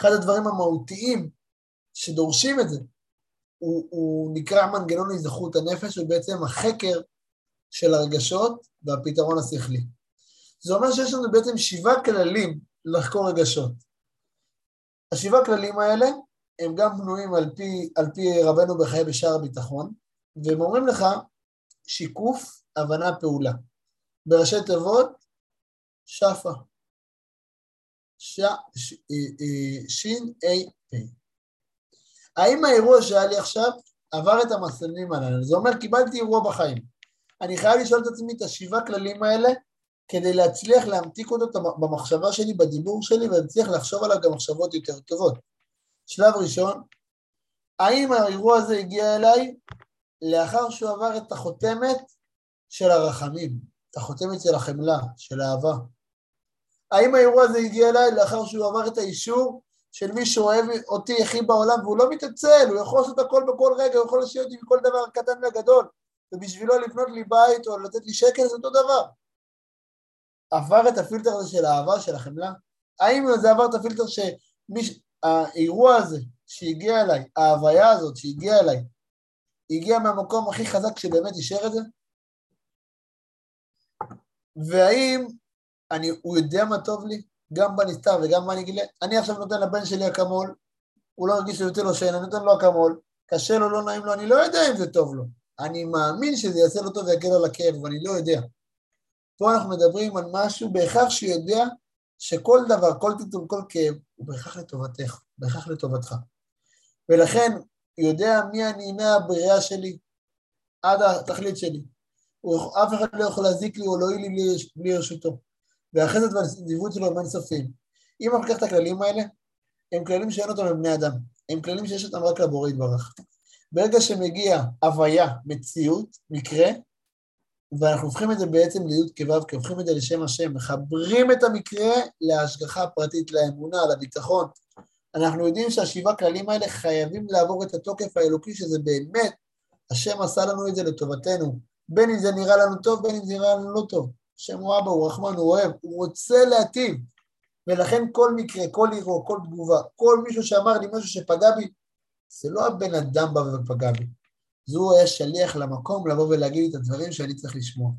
אחד הדברים המהותיים שדורשים את זה, הוא, הוא נקרא מנגנון הזדחות הנפש, הוא בעצם החקר של הרגשות והפתרון השכלי. זה אומר שיש לנו בעצם שבעה כללים לחקור רגשות. השבעה כללים האלה הם גם בנויים על פי, על פי רבנו בחיי בשער הביטחון, והם אומרים לך שיקוף, הבנה, פעולה. בראשי תיבות, שפה. ש... ש... אה, אה, שין, אי, פי. האם האירוע שהיה לי עכשיו עבר את המסלולים הללו? זה אומר, קיבלתי אירוע בחיים. אני חייב לשאול את עצמי את השבעה כללים האלה, כדי להצליח להמתיק אותו במחשבה שלי, בדיבור שלי, ולהצליח לחשוב עליו גם מחשבות יותר טובות. שלב ראשון, האם האירוע הזה הגיע אליי לאחר שהוא עבר את החותמת של הרחמים, את החותמת של החמלה, של האהבה? האם האירוע הזה הגיע אליי לאחר שהוא עבר את האישור של מי שאוהב אותי הכי בעולם והוא לא מתעצל, הוא יכול לעשות הכל בכל רגע, הוא יכול להשאיר אותי בכל דבר קטן וגדול, ובשבילו לבנות לי בית או לתת לי שקל זה אותו דבר. עבר את הפילטר הזה של האהבה, של החמלה? האם זה עבר את הפילטר שהאירוע הזה שהגיע אליי, ההוויה הזאת שהגיעה אליי, הגיע מהמקום הכי חזק שבאמת אישר את זה? והאם אני, הוא יודע מה טוב לי, גם בנסתר וגם בנגלה? אני עכשיו נותן לבן שלי אקמול, הוא לא הרגיש שיוצא לו שאין, אני נותן לו אקמול, קשה לו, לא נעים לו, אני לא יודע אם זה טוב לו. אני מאמין שזה יעשה לו טוב ויקל על הכאב, אבל אני לא יודע. פה אנחנו מדברים על משהו בהכרח שהוא יודע שכל דבר, כל טיטול, כל כאב, הוא בהכרח לטובתך, בהכרח לטובתך. ולכן, יודע מי אני מהבריאה שלי עד התכלית שלי. אף אחד לא יכול להזיק לי או לא יועיל לי בלי רשותו. זה והנדיבות שלו הם אינסופיים. אם אנחנו ניקח את הכללים האלה, הם כללים שאין אותם לבני אדם, הם כללים שיש אותם רק לבורא יתברך. ברגע שמגיע הוויה, מציאות, מקרה, ואנחנו הופכים את זה בעצם להיות כו', כי הופכים את זה לשם השם, מחברים את המקרה להשגחה הפרטית, לאמונה, לביטחון. אנחנו יודעים שהשבעה כללים האלה חייבים לעבור את התוקף האלוקי, שזה באמת, השם עשה לנו את זה לטובתנו. בין אם זה נראה לנו טוב, בין אם זה נראה לנו לא טוב. השם הוא אבא, הוא רחמן, הוא אוהב, הוא רוצה להטיב. ולכן כל מקרה, כל אירוע, כל תגובה, כל מישהו שאמר לי משהו שפגע בי, זה לא הבן אדם בא ופגע בי. הוא היה שליח למקום לבוא ולהגיד את הדברים שאני צריך לשמוע.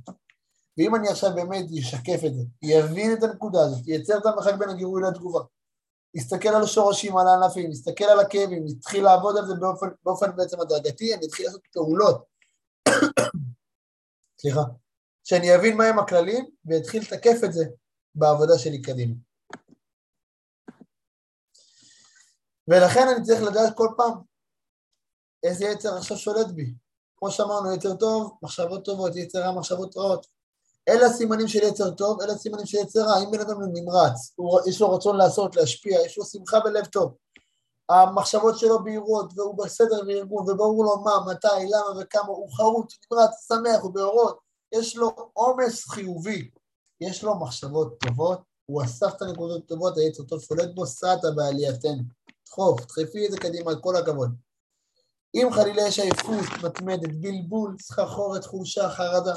ואם אני עכשיו באמת אשקף את זה, יבין את הנקודה הזאת, ייצר את המרחק בין הגירוי לתגובה, יסתכל על השורשים, על הענפים, יסתכל על הכאבים, יתחיל לעבוד על זה באופן, באופן בעצם הדרגתי, אני אתחיל לעשות פעולות. סליחה. שאני אבין מהם הכללים ואתחיל לתקף את זה בעבודה שלי קדימה. ולכן אני צריך לדעת כל פעם איזה יצר עכשיו שולט בי. כמו שאמרנו, יצר טוב, מחשבות טובות, יצר רע, מחשבות רעות. אלה הסימנים של יצר טוב, אלה הסימנים של יצר רע. אם בן אדם נמרץ, הוא, יש לו רצון לעשות, להשפיע, יש לו שמחה בלב טוב. המחשבות שלו בהירות, והוא בסדר וארגון, וברור לו מה, מתי, למה וכמה, הוא הוא נמרץ, שמח, הוא בהורות, יש לו עומס חיובי, יש לו מחשבות טובות, הוא אסף את הנקודות הטובות, היצר טוב שולט בו, סעתה בעלייתנו. דחוף, דחפי את זה קדימה, כל הכבוד. אם חלילה יש עייפות מתמדת, בלבול, סחרחורת, חולשה, חרדה,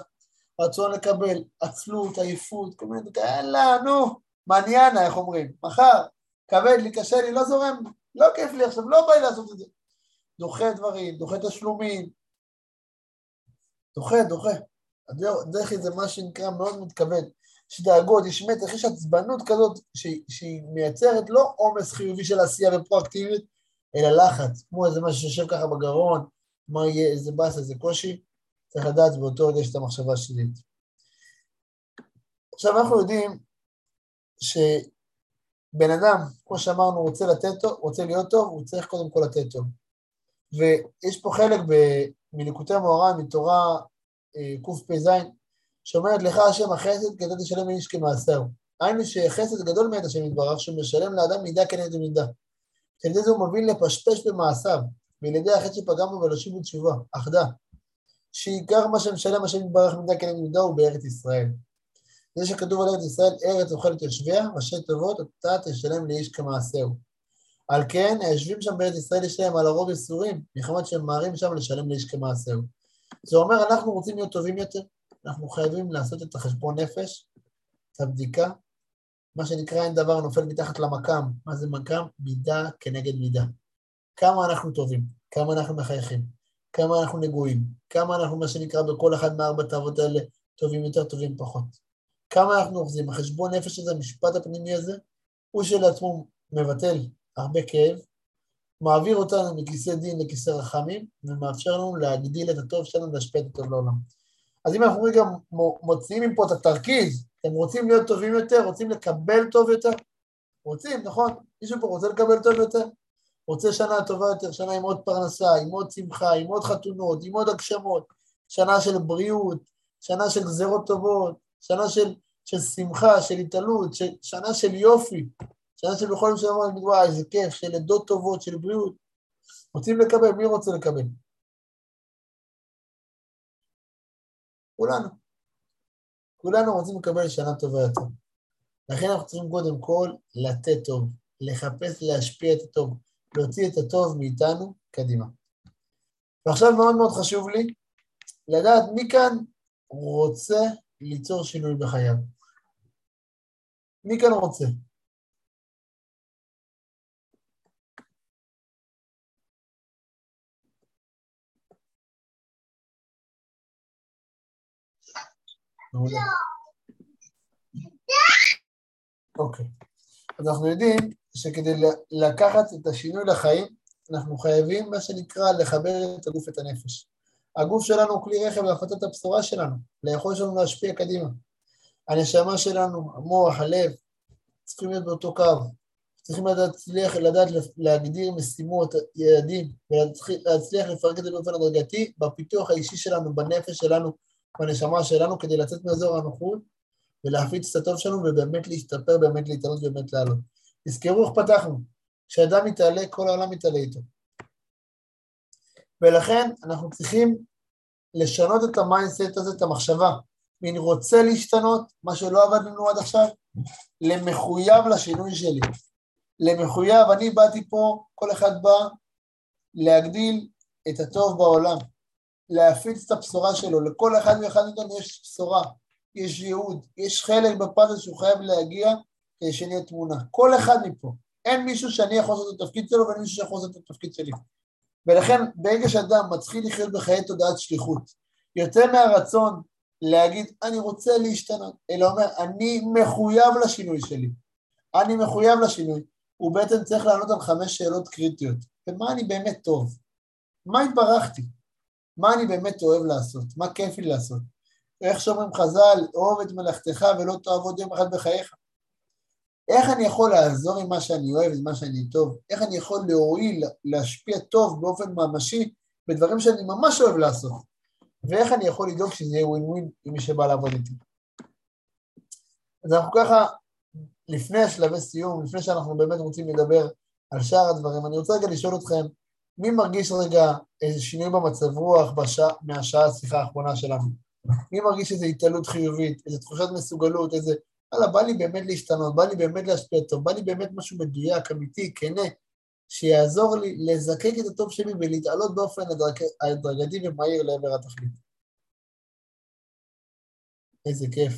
רצון לקבל, עצלות, עייפות, כל מיני כאלה, נו, מניאנה, איך אומרים, מחר, כבד לי, קשה לי, לא זורם, לא כיף לי עכשיו, לא בא לי לעשות את זה. דוחה דברים, דוחה תשלומים, דוחה, דוחה. הדרך זה מה שנקרא מאוד מתכוון. יש דאגות, יש מתח, יש עצבנות כזאת שהיא מייצרת לא עומס חיובי של עשייה ופרואקטיביות, אלא לחץ, כמו איזה משהו שיושב ככה בגרון, מה יהיה, איזה באסה, איזה קושי, צריך לדעת באותו רגע יש את המחשבה השלילית. עכשיו אנחנו יודעים שבן אדם, כמו שאמרנו, רוצה לתת טוב, רוצה להיות טוב, הוא צריך קודם כל לתת טוב. ויש פה חלק מליקוטי המוהר"ן, מתורה אה, קפ"ז, שאומרת לך השם החסד כדי תשלם לאיש כמעשר. היינו שחסד גדול מאת השם יתברך, שהוא משלם לאדם מידה כנגד מידה. על ידי זה הוא מבין לפשפש במעשיו, ועל ידי החטא שפגם בו ולהשיב בתשובה, אחדה. שעיקר מה שמשלם השם יתברך מידה כנגד מידה הוא בארץ ישראל. זה שכתוב על ארץ ישראל, ארץ אוכלת יושביה, ראשי טובות, אותה תשלם לאיש כמעשהו. על כן, היושבים שם בארץ ישראל יש להם על הרוב יסורים, מחמת שהם ממהרים שם לשלם לאיש כמעשהו. זה אומר, אנחנו רוצים להיות טובים יותר, אנחנו חייבים לעשות את החשבון נפש, את הבדיקה, מה שנקרא אין דבר נופל מתחת למקם. מה זה מקם? מידה כנגד מידה. כמה אנחנו טובים, כמה אנחנו מחייכים, כמה אנחנו נגועים, כמה אנחנו, מה שנקרא, בכל אחד מארבע האבות האלה, טובים יותר, טובים פחות. כמה אנחנו אוחזים. החשבון נפש הזה, המשפט הפנימי הזה, הוא שלעצמו מבטל הרבה כאב, מעביר אותנו מכיסא דין לכיסא רחמים, ומאפשר לנו להגדיל את הטוב שלנו ולהשפיע את הטוב לעולם. אז אם אנחנו רגע מוציאים מפה את התרכיז, אתם רוצים להיות טובים יותר, רוצים לקבל טוב יותר? רוצים, נכון? מישהו פה רוצה לקבל טוב יותר? רוצה שנה טובה יותר, שנה עם עוד פרנסה, עם עוד שמחה, עם עוד חתונות, עם עוד הגשמות, שנה של בריאות, שנה של גזרות טובות, שנה של, של שמחה, של התעלות, של, שנה של יופי, שנה של בכל מיני שאומרים, וואי, איזה כיף, של עדות טובות, של בריאות. רוצים לקבל, מי רוצה לקבל? כולנו. כולנו רוצים לקבל שנה טובה יותר. לכן אנחנו צריכים קודם כל לתת טוב, לחפש להשפיע את הטוב, להוציא את הטוב מאיתנו קדימה. ועכשיו מאוד מאוד חשוב לי לדעת מי כאן רוצה ליצור שינוי בחייו. מי כאן רוצה? מעולה. אוקיי. אז אנחנו יודעים שכדי לקחת את השינוי לחיים, אנחנו חייבים, מה שנקרא, לחבר את הגוף ואת הנפש. הגוף שלנו הוא כלי רכב להפצת הבשורה שלנו, ליכולת שלנו להשפיע קדימה. הנשמה שלנו, המוח, הלב, צריכים להיות באותו קו. צריכים להצליח לדעת להגדיר משימות, יעדים, ולהצליח לפרק את זה באופן הדרגתי בפיתוח האישי שלנו, בנפש שלנו, בנשמה שלנו, כדי לצאת מאזור הנוחות ולהפיץ את הטוב שלנו ובאמת להשתפר, באמת להתעלות ובאמת לעלות. תזכרו איך פתחנו, כשאדם מתעלה, כל העולם מתעלה איתו. ולכן אנחנו צריכים לשנות את ה mindset הזה, את המחשבה, מין רוצה להשתנות, מה שלא עבד לנו עד עכשיו, למחויב לשינוי שלי. למחויב, אני באתי פה, כל אחד בא להגדיל את הטוב בעולם, להפיץ את הבשורה שלו, לכל אחד ואחד מאיתנו יש בשורה, יש ייעוד, יש חלק בפאזל שהוא חייב להגיע כדי שנהיה תמונה. כל אחד מפה. אין מישהו שאני יכול לעשות את התפקיד שלו ואין מישהו שיכול לעשות את התפקיד שלי. ולכן ברגע שאדם מתחיל לחיות בחיי תודעת שליחות, יוצא מהרצון להגיד אני רוצה להשתנות, אלא אומר אני מחויב לשינוי שלי, אני מחויב לשינוי, הוא בעצם צריך לענות על חמש שאלות קריטיות. ומה אני באמת טוב? מה התברכתי? מה אני באמת אוהב לעשות? מה כיף לי לעשות? איך שאומרים חז"ל, אוהב את מלאכתך ולא תעבוד יום אחד בחייך. איך אני יכול לעזור עם מה שאני אוהב, עם מה שאני טוב? איך אני יכול להועיל, להשפיע טוב באופן ממשי בדברים שאני ממש אוהב לעשות? ואיך אני יכול לדאוג שזה יהיה ווין ווין עם מי שבא לעבוד איתי? אז אנחנו ככה לפני השלבי סיום, לפני שאנחנו באמת רוצים לדבר על שאר הדברים, אני רוצה רגע לשאול אתכם, מי מרגיש רגע איזה שינוי במצב רוח בשע, מהשעה, השיחה האחרונה שלנו? מי מרגיש איזו התעלות חיובית, איזו תחושת מסוגלות, איזה, וואלה, בא לי באמת להשתנות, בא לי באמת להשפיע טוב, בא לי באמת משהו מדויק, אמיתי, כנה, שיעזור לי לזקק את הטוב שלי ולהתעלות באופן הדרגתי ומהיר לעבר התכלית. איזה כיף,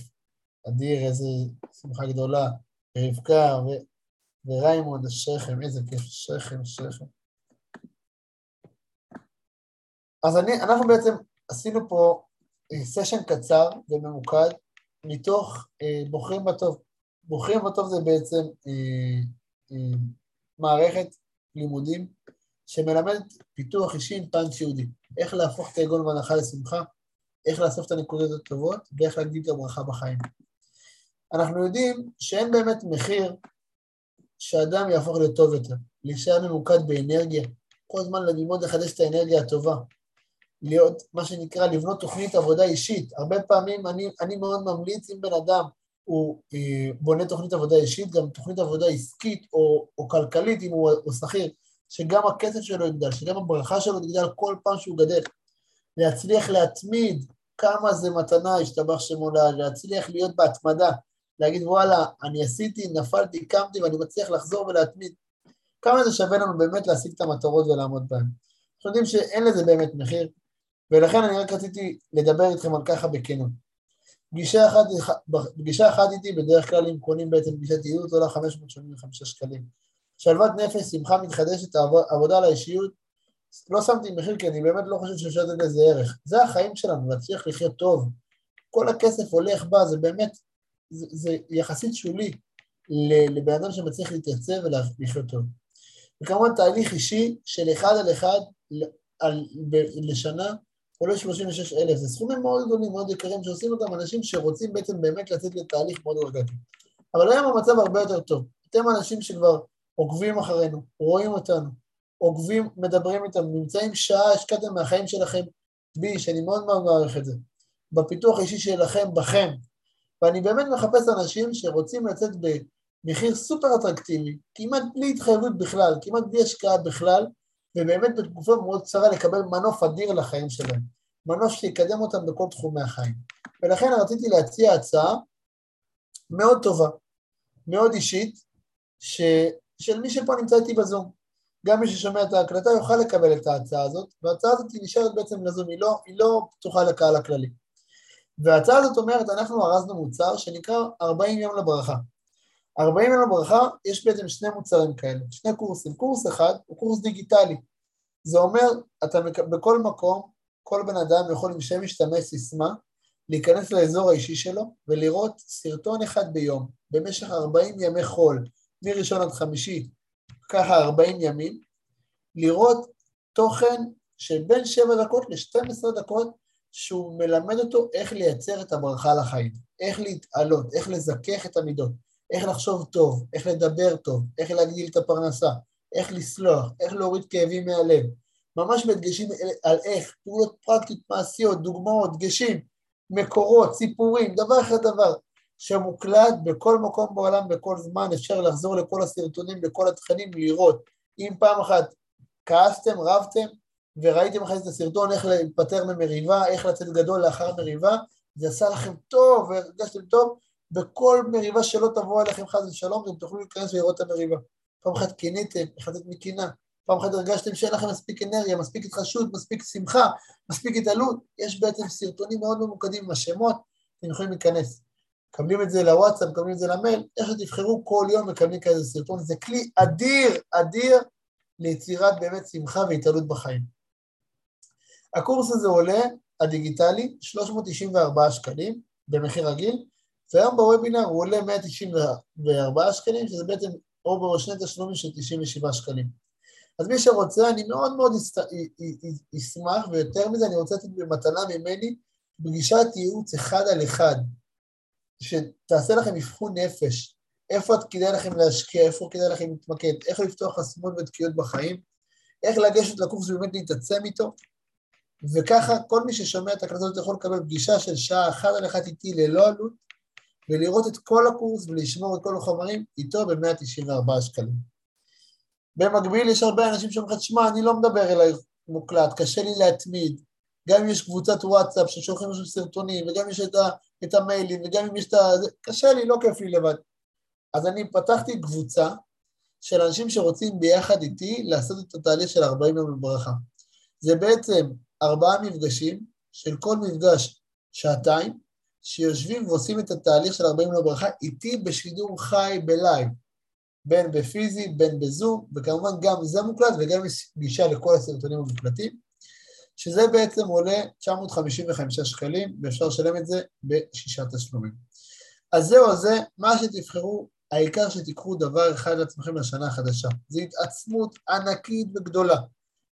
אדיר, איזה שמחה גדולה. רבקה ו... וריימונד, אשריכם, איזה כיף, אשריכם, אשריכם. אז אני, אנחנו בעצם עשינו פה session אה, קצר וממוקד מתוך אה, בוחרים בטוב. בוחרים בטוב זה בעצם אה, אה, מערכת לימודים שמלמדת פיתוח אישי עם פאנץ' יהודי. איך להפוך את היגון והנחה לשמחה, איך לאסוף את הנקודות הטובות ואיך להגדיל את הברכה בחיים. אנחנו יודעים שאין באמת מחיר שאדם יהפוך לטוב יותר, להישאר ממוקד באנרגיה, כל הזמן ללמוד לחדש את האנרגיה הטובה, להיות, מה שנקרא, לבנות תוכנית עבודה אישית. הרבה פעמים אני, אני מאוד ממליץ אם בן אדם הוא אה, בונה תוכנית עבודה אישית, גם תוכנית עבודה עסקית או, או כלכלית, אם הוא, הוא שכיר, שגם הכסף שלו יגדל, שגם הברכה שלו תגדל כל פעם שהוא גדל. להצליח להתמיד כמה זה מתנה, השתבח שמולה, להצליח להיות בהתמדה, להגיד וואלה, אני עשיתי, נפלתי, קמתי ואני מצליח לחזור ולהתמיד. כמה זה שווה לנו באמת להשיג את המטרות ולעמוד בהן. אנחנו יודעים שאין לזה באמת מחיר, ולכן אני רק רציתי לדבר איתכם על ככה בכנות. פגישה אחת, אחת איתי, בדרך כלל אם קונים בעצם פגישת ייעוץ, עולה 585 שקלים. שלוות נפש, שמחה מתחדשת, עבודה על האישיות, לא שמתי מחיר כי אני באמת לא חושב שאפשר לתת לזה ערך. זה החיים שלנו, להצליח לחיות טוב. כל הכסף הולך בה, זה באמת זה, זה יחסית שולי לבן אדם שמצליח להתייצב ולחיות טוב. וכמובן תהליך אישי של אחד על אחד על, ב, לשנה עולה 36 אלף, זה סכומים מאוד גדולים, מאוד יקרים, שעושים אותם אנשים שרוצים בעצם באמת לצאת לתהליך מאוד אורגטי. אבל היום המצב הרבה יותר טוב. אתם אנשים שכבר עוקבים אחרינו, רואים אותנו, עוקבים, מדברים איתם, נמצאים שעה, השקעתם מהחיים שלכם בי, שאני מאוד מאוד מעריך את זה. בפיתוח האישי שלכם, בכם, ואני באמת מחפש אנשים שרוצים לצאת במחיר סופר אטרקטיבי, כמעט בלי התחייבות בכלל, כמעט בלי השקעה בכלל, ובאמת בתקופה מאוד קצרה לקבל מנוף אדיר לחיים שלהם, מנוף שיקדם אותם בכל תחומי החיים. ולכן רציתי להציע הצעה מאוד טובה, מאוד אישית, ש... של מי שפה נמצא איתי בזום. גם מי ששומע את ההקלטה יוכל לקבל את ההצעה הזאת, וההצעה הזאת היא נשארת בעצם לזום, היא לא, היא לא פתוחה לקהל הכללי. וההצעה הזאת אומרת, אנחנו ארזנו מוצר שנקרא 40 יום לברכה. 40 יום לברכה, יש בעצם שני מוצרים כאלה, שני קורסים. קורס אחד הוא קורס דיגיטלי. זה אומר, אתה מק... בכל מקום, כל בן אדם יכול עם שם משתמש סיסמה, להיכנס לאזור האישי שלו ולראות סרטון אחד ביום, במשך 40 ימי חול, מראשון עד חמישי, ככה 40 ימים, לראות תוכן שבין 7 דקות ל-12 דקות שהוא מלמד אותו איך לייצר את הברכה לחיים, איך להתעלות, איך לזכך את המידות, איך לחשוב טוב, איך לדבר טוב, איך להגדיל את הפרנסה, איך לסלוח, איך להוריד כאבים מהלב. ממש בדגשים על איך, פעולות פרקטיות, מעשיות, דוגמאות, דגשים, מקורות, סיפורים, דבר אחרי דבר, שמוקלט בכל מקום בעולם, בכל זמן, אפשר לחזור לכל הסרטונים, לכל התכנים, לראות. אם פעם אחת כעסתם, רבתם, וראיתם אחרי זה את הסרטון איך להיפטר ממריבה, איך לצאת גדול לאחר מריבה, זה עשה לכם טוב, והרגשתם טוב, בכל מריבה שלא תבוא עליכם חס ושלום, אתם תוכלו להיכנס ולראות את המריבה. פעם אחת קיניתם, החלטת מקינה, פעם אחת הרגשתם שאין לכם מספיק אנרגיה, מספיק התחשות, מספיק שמחה, מספיק התעלות, יש בעצם סרטונים מאוד ממוקדים עם השמות, אתם יכולים להיכנס. מקבלים את זה לוואטסאפ, מקבלים את זה למייל, איך שתבחרו כל יום מקבלים כזה סרטון, זה כלי אדיר, אדיר, ליצירת באמת שמחה והתעלות בחיים. הקורס הזה עולה, הדיגיטלי, 394 שקלים במחיר רגיל, והיום בוובינר הוא עולה 194 שקלים, שזה בעצם או בשני תשלומים של 97 שקלים. אז מי שרוצה, אני מאוד מאוד אשמח, ויותר מזה אני רוצה לתת במתנה ממני פגישת ייעוץ אחד על אחד, שתעשה לכם אבחון נפש, איפה כדאי לכם להשקיע, איפה כדאי לכם להתמקד, איך לפתוח חסמות ותקיעות בחיים, איך לגשת לקורס ובאמת להתעצם איתו, וככה כל מי ששומע את הקלטות יכול לקבל פגישה של שעה אחת על אחת איתי ללא עלות, ולראות את כל הקורס ולשמור את כל החומרים איתו ב-194 שקלים. במקביל יש הרבה אנשים שאומרים לך, שמע, אני לא מדבר אליי מוקלט, קשה לי להתמיד, גם אם יש קבוצת וואטסאפ ששולחים משהו סרטונים, וגם יש את, ה, את המיילים, וגם אם יש את ה... קשה לי, לא כיף לי לבד. אז אני פתחתי קבוצה של אנשים שרוצים ביחד איתי לעשות את התהליך של 40 יום בברכה. זה בעצם ארבעה מפגשים, של כל מפגש שעתיים, שיושבים ועושים את התהליך של 40 יום בברכה איתי בשידור חי בלייב, בין בפיזי, בין בזום, וכמובן גם זה מוקלט וגם יש גישה לכל הסרטונים המוקלטים, שזה בעצם עולה 955 שקלים, ואפשר לשלם את זה בשישה תשלומים. אז זהו, זה מה שתבחרו, העיקר שתיקחו דבר אחד לעצמכם לשנה החדשה. זו התעצמות ענקית וגדולה.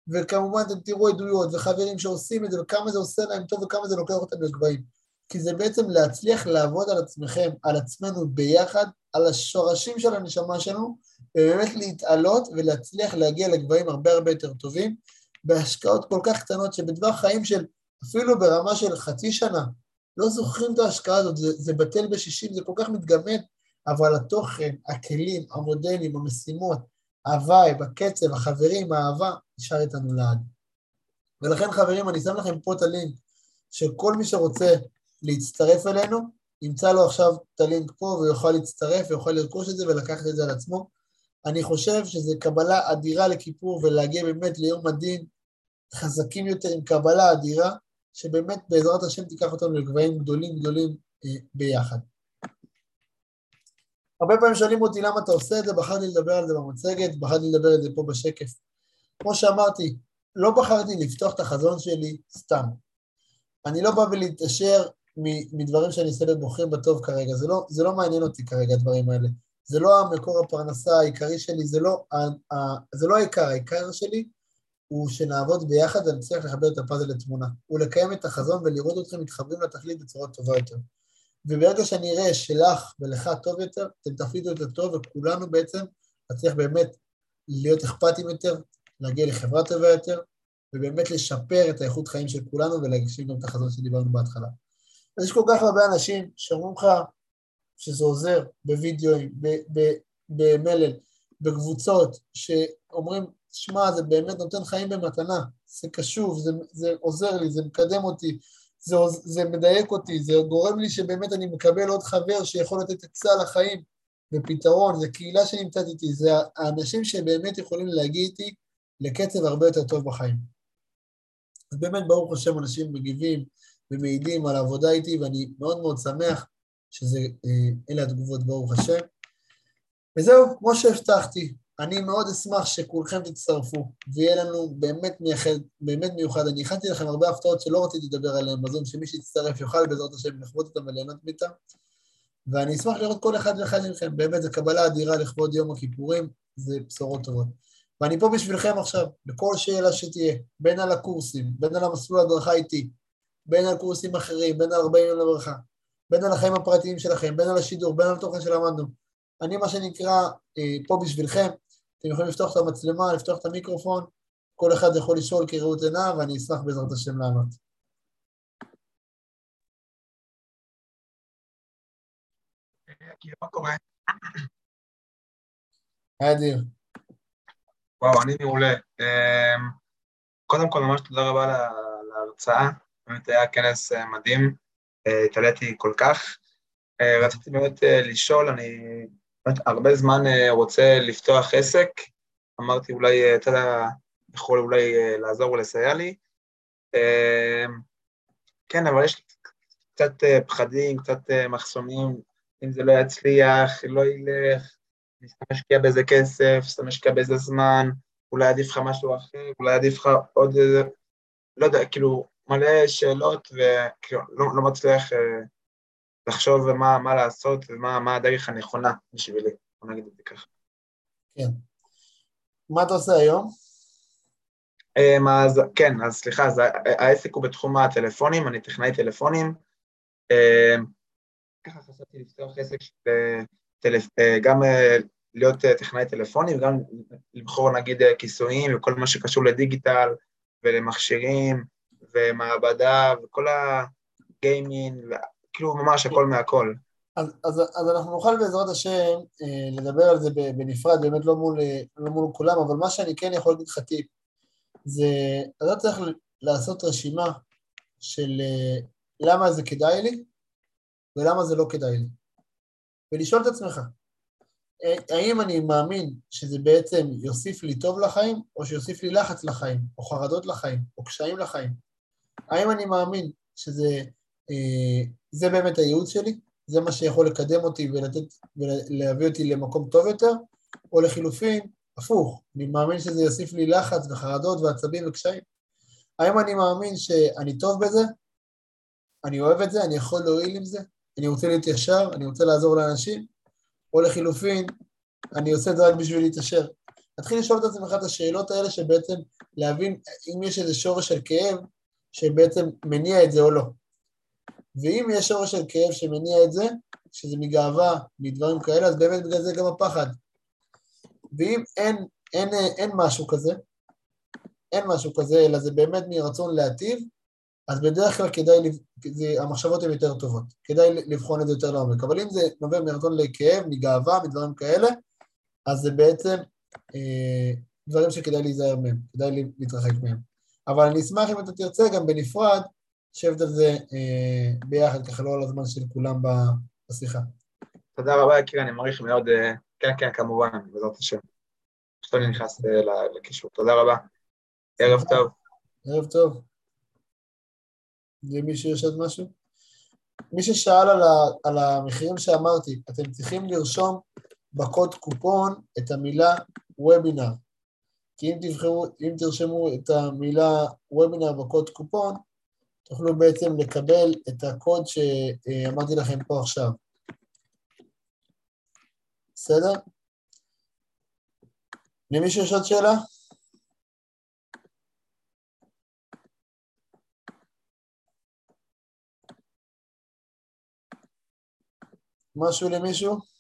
וכמובן אתם תראו עדויות וחברים שעושים את זה וכמה זה עושה להם טוב וכמה זה לוקח אותם לגבהים. כי זה בעצם להצליח לעבוד על עצמכם, על עצמנו ביחד, על השורשים של הנשמה שלנו, ובאמת להתעלות ולהצליח להגיע לגבהים הרבה הרבה יותר טובים, בהשקעות כל כך קטנות שבטווח חיים של אפילו ברמה של חצי שנה, לא זוכרים את ההשקעה הזאת, זה, זה בטל בשישים, זה כל כך מתגמד, אבל התוכן, הכלים, המודלים, המשימות, ה vibe, הקצב, החברים, האהבה, נשאר איתנו לעד. ולכן חברים, אני שם לכם פה את הלינק של כל מי שרוצה להצטרף אלינו, ימצא לו עכשיו את הלינק פה ויוכל להצטרף ויוכל לרכוש את זה ולקחת את זה על עצמו. אני חושב שזו קבלה אדירה לכיפור ולהגיע באמת ליום הדין חזקים יותר עם קבלה אדירה, שבאמת בעזרת השם תיקח אותנו לגבהים גדולים גדולים אה, ביחד. הרבה פעמים שואלים אותי למה אתה עושה את זה, בחרתי לדבר על זה במצגת, בחרתי לדבר על זה פה בשקף. כמו שאמרתי, לא בחרתי לפתוח את החזון שלי סתם. אני לא בא ולהתעשר מדברים שאני עושה לבוחרים בטוב כרגע, זה לא, זה לא מעניין אותי כרגע הדברים האלה. זה לא המקור הפרנסה העיקרי שלי, זה לא, זה לא העיקר, העיקר שלי הוא שנעבוד ביחד ונצליח לחבר את הפאזל לתמונה. הוא לקיים את החזון ולראות אתכם מתחברים לתכלית בצורה טובה יותר. וברגע שאני אראה שלך ולך טוב יותר, אתם תפליטו יותר טוב, וכולנו בעצם נצליח באמת להיות אכפתים יותר, להגיע לחברה טובה יותר, ובאמת לשפר את האיכות חיים של כולנו ולהגשים גם את החזון שדיברנו בהתחלה. אז יש כל כך הרבה אנשים שאומרים לך שזה עוזר בווידאוים, במלל, בקבוצות, שאומרים, שמע, זה באמת נותן חיים במתנה, זה קשוב, זה, זה עוזר לי, זה מקדם אותי, זה, זה מדייק אותי, זה גורם לי שבאמת אני מקבל עוד חבר שיכול לתת עצה לחיים ופתרון, זה קהילה שנמצאת איתי, זה האנשים שבאמת יכולים להגיע איתי לקצב הרבה יותר טוב בחיים. אז באמת, ברוך השם, אנשים מגיבים ומעידים על העבודה איתי, ואני מאוד מאוד שמח שאלה אה, התגובות, ברוך השם. וזהו, כמו שהבטחתי, אני מאוד אשמח שכולכם תצטרפו, ויהיה לנו באמת מייחד, באמת מיוחד. אני הכנתי לכם הרבה הפתעות שלא רציתי לדבר עליהן בזום, שמי שיצטרף יוכל בעזרת השם לחוות אותם וליהנות מאיתם. ואני אשמח לראות כל אחד ואחד מכם, באמת זו קבלה אדירה לכבוד יום הכיפורים, זה בשורות טובות. ואני פה בשבילכם עכשיו, בכל שאלה שתהיה, בין על הקורסים, בין על המסלול הדרכה איתי, בין על קורסים אחרים, בין על 40 יום לברכה, בין על החיים הפרטיים שלכם, בין על השידור, בין על התוכן שלמדנו. אני מה שנקרא אה, פה בשבילכם, אתם יכולים לפתוח את המצלמה, לפתוח את המיקרופון, כל אחד יכול לשאול כראות עיניו, ואני אשמח בעזרת השם לענות. מה קורה? אדיר. וואו, אני מעולה. אמ, קודם כל, ממש תודה רבה להרצאה, באמת היה כנס אה, מדהים, אה, התעליתי כל כך. אה, רציתי באמת לשאול, אני באמת הרבה זמן רוצה לפתוח עסק, אמרתי אולי, אתה יכול אולי לעזור ולסייע לי. כן, אבל יש קצת פחדים, קצת מחסומים, אם זה לא יצליח, לא ילך, אני סתם משקיע בזה כסף, סתם משקיע בזה זמן, אולי עדיף לך משהו אחר, אולי עדיף לך עוד איזה, לא יודע, כאילו, מלא שאלות, וכאילו, לא, לא מצליח אה, לחשוב מה, מה לעשות ומה הדרך הנכונה בשבילי, בוא נגיד את זה ככה. כן. מה אתה עושה היום? אה, אז, כן, אז סליחה, אז העסק הוא בתחום הטלפונים, אני טכנאי טלפונים. אה, ככה חשבתי לפתוח עסק של טלפ... אה, גם אה, להיות אה, טכנאי טלפונים, גם לבחור נגיד כיסויים וכל מה שקשור לדיגיטל ולמכשירים ומעבדה וכל הגיימינג, כאילו ממש הכל מהכל. אז, אז, אז אנחנו נוכל בעזרת השם לדבר על זה בנפרד, באמת לא מול, לא מול כולם, אבל מה שאני כן יכול להגיד לך טיפ, זה, אתה צריך לעשות רשימה של למה זה כדאי לי ולמה זה לא כדאי לי. ולשאול את עצמך, האם אני מאמין שזה בעצם יוסיף לי טוב לחיים, או שיוסיף לי לחץ לחיים, או חרדות לחיים, או קשיים לחיים? האם אני מאמין שזה אה, זה באמת הייעוד שלי, זה מה שיכול לקדם אותי ולתת, ולהביא אותי למקום טוב יותר, או לחילופין, הפוך, אני מאמין שזה יוסיף לי לחץ וחרדות ועצבים וקשיים? האם אני מאמין שאני טוב בזה, אני אוהב את זה, אני יכול להועיל עם זה, אני רוצה להתיישר, אני רוצה לעזור לאנשים, או לחילופין, אני עושה את זה רק בשביל להתיישר. תתחיל לשאול את עצמך את השאלות האלה שבעצם להבין אם יש איזה שורש של כאב שבעצם מניע את זה או לא. ואם יש שורש של כאב שמניע את זה, שזה מגאווה, מדברים כאלה, אז באמת בגלל זה גם הפחד. ואם אין, אין, אין, אין משהו כזה, אין משהו כזה, אלא זה באמת מרצון להטיב, אז בדרך כלל כדאי, זה, המחשבות הן יותר טובות, כדאי לבחון את זה יותר לעומק, אבל אם זה נובע מרצון לכאב, מגאווה, מדברים כאלה, אז זה בעצם אה, דברים שכדאי להיזהר מהם, כדאי להתרחק מהם. אבל אני אשמח אם אתה תרצה גם בנפרד, לשבת על זה אה, ביחד, ככה לא על הזמן של כולם בשיחה. תודה רבה, יקיר, אני מעריך מאוד, אה, כן, כן, כמובן, בעזרת השם. עכשיו אני נכנס אה, לקישור. תודה רבה. ערב טוב. ערב טוב. למישהו יש עוד משהו? מי ששאל על, ה, על המחירים שאמרתי, אתם צריכים לרשום בקוד קופון את המילה וובינר. כי אם, תבחרו, אם תרשמו את המילה וובינר בקוד קופון, תוכלו בעצם לקבל את הקוד שאמרתי לכם פה עכשיו. בסדר? למישהו יש עוד שאלה? משהו למישהו?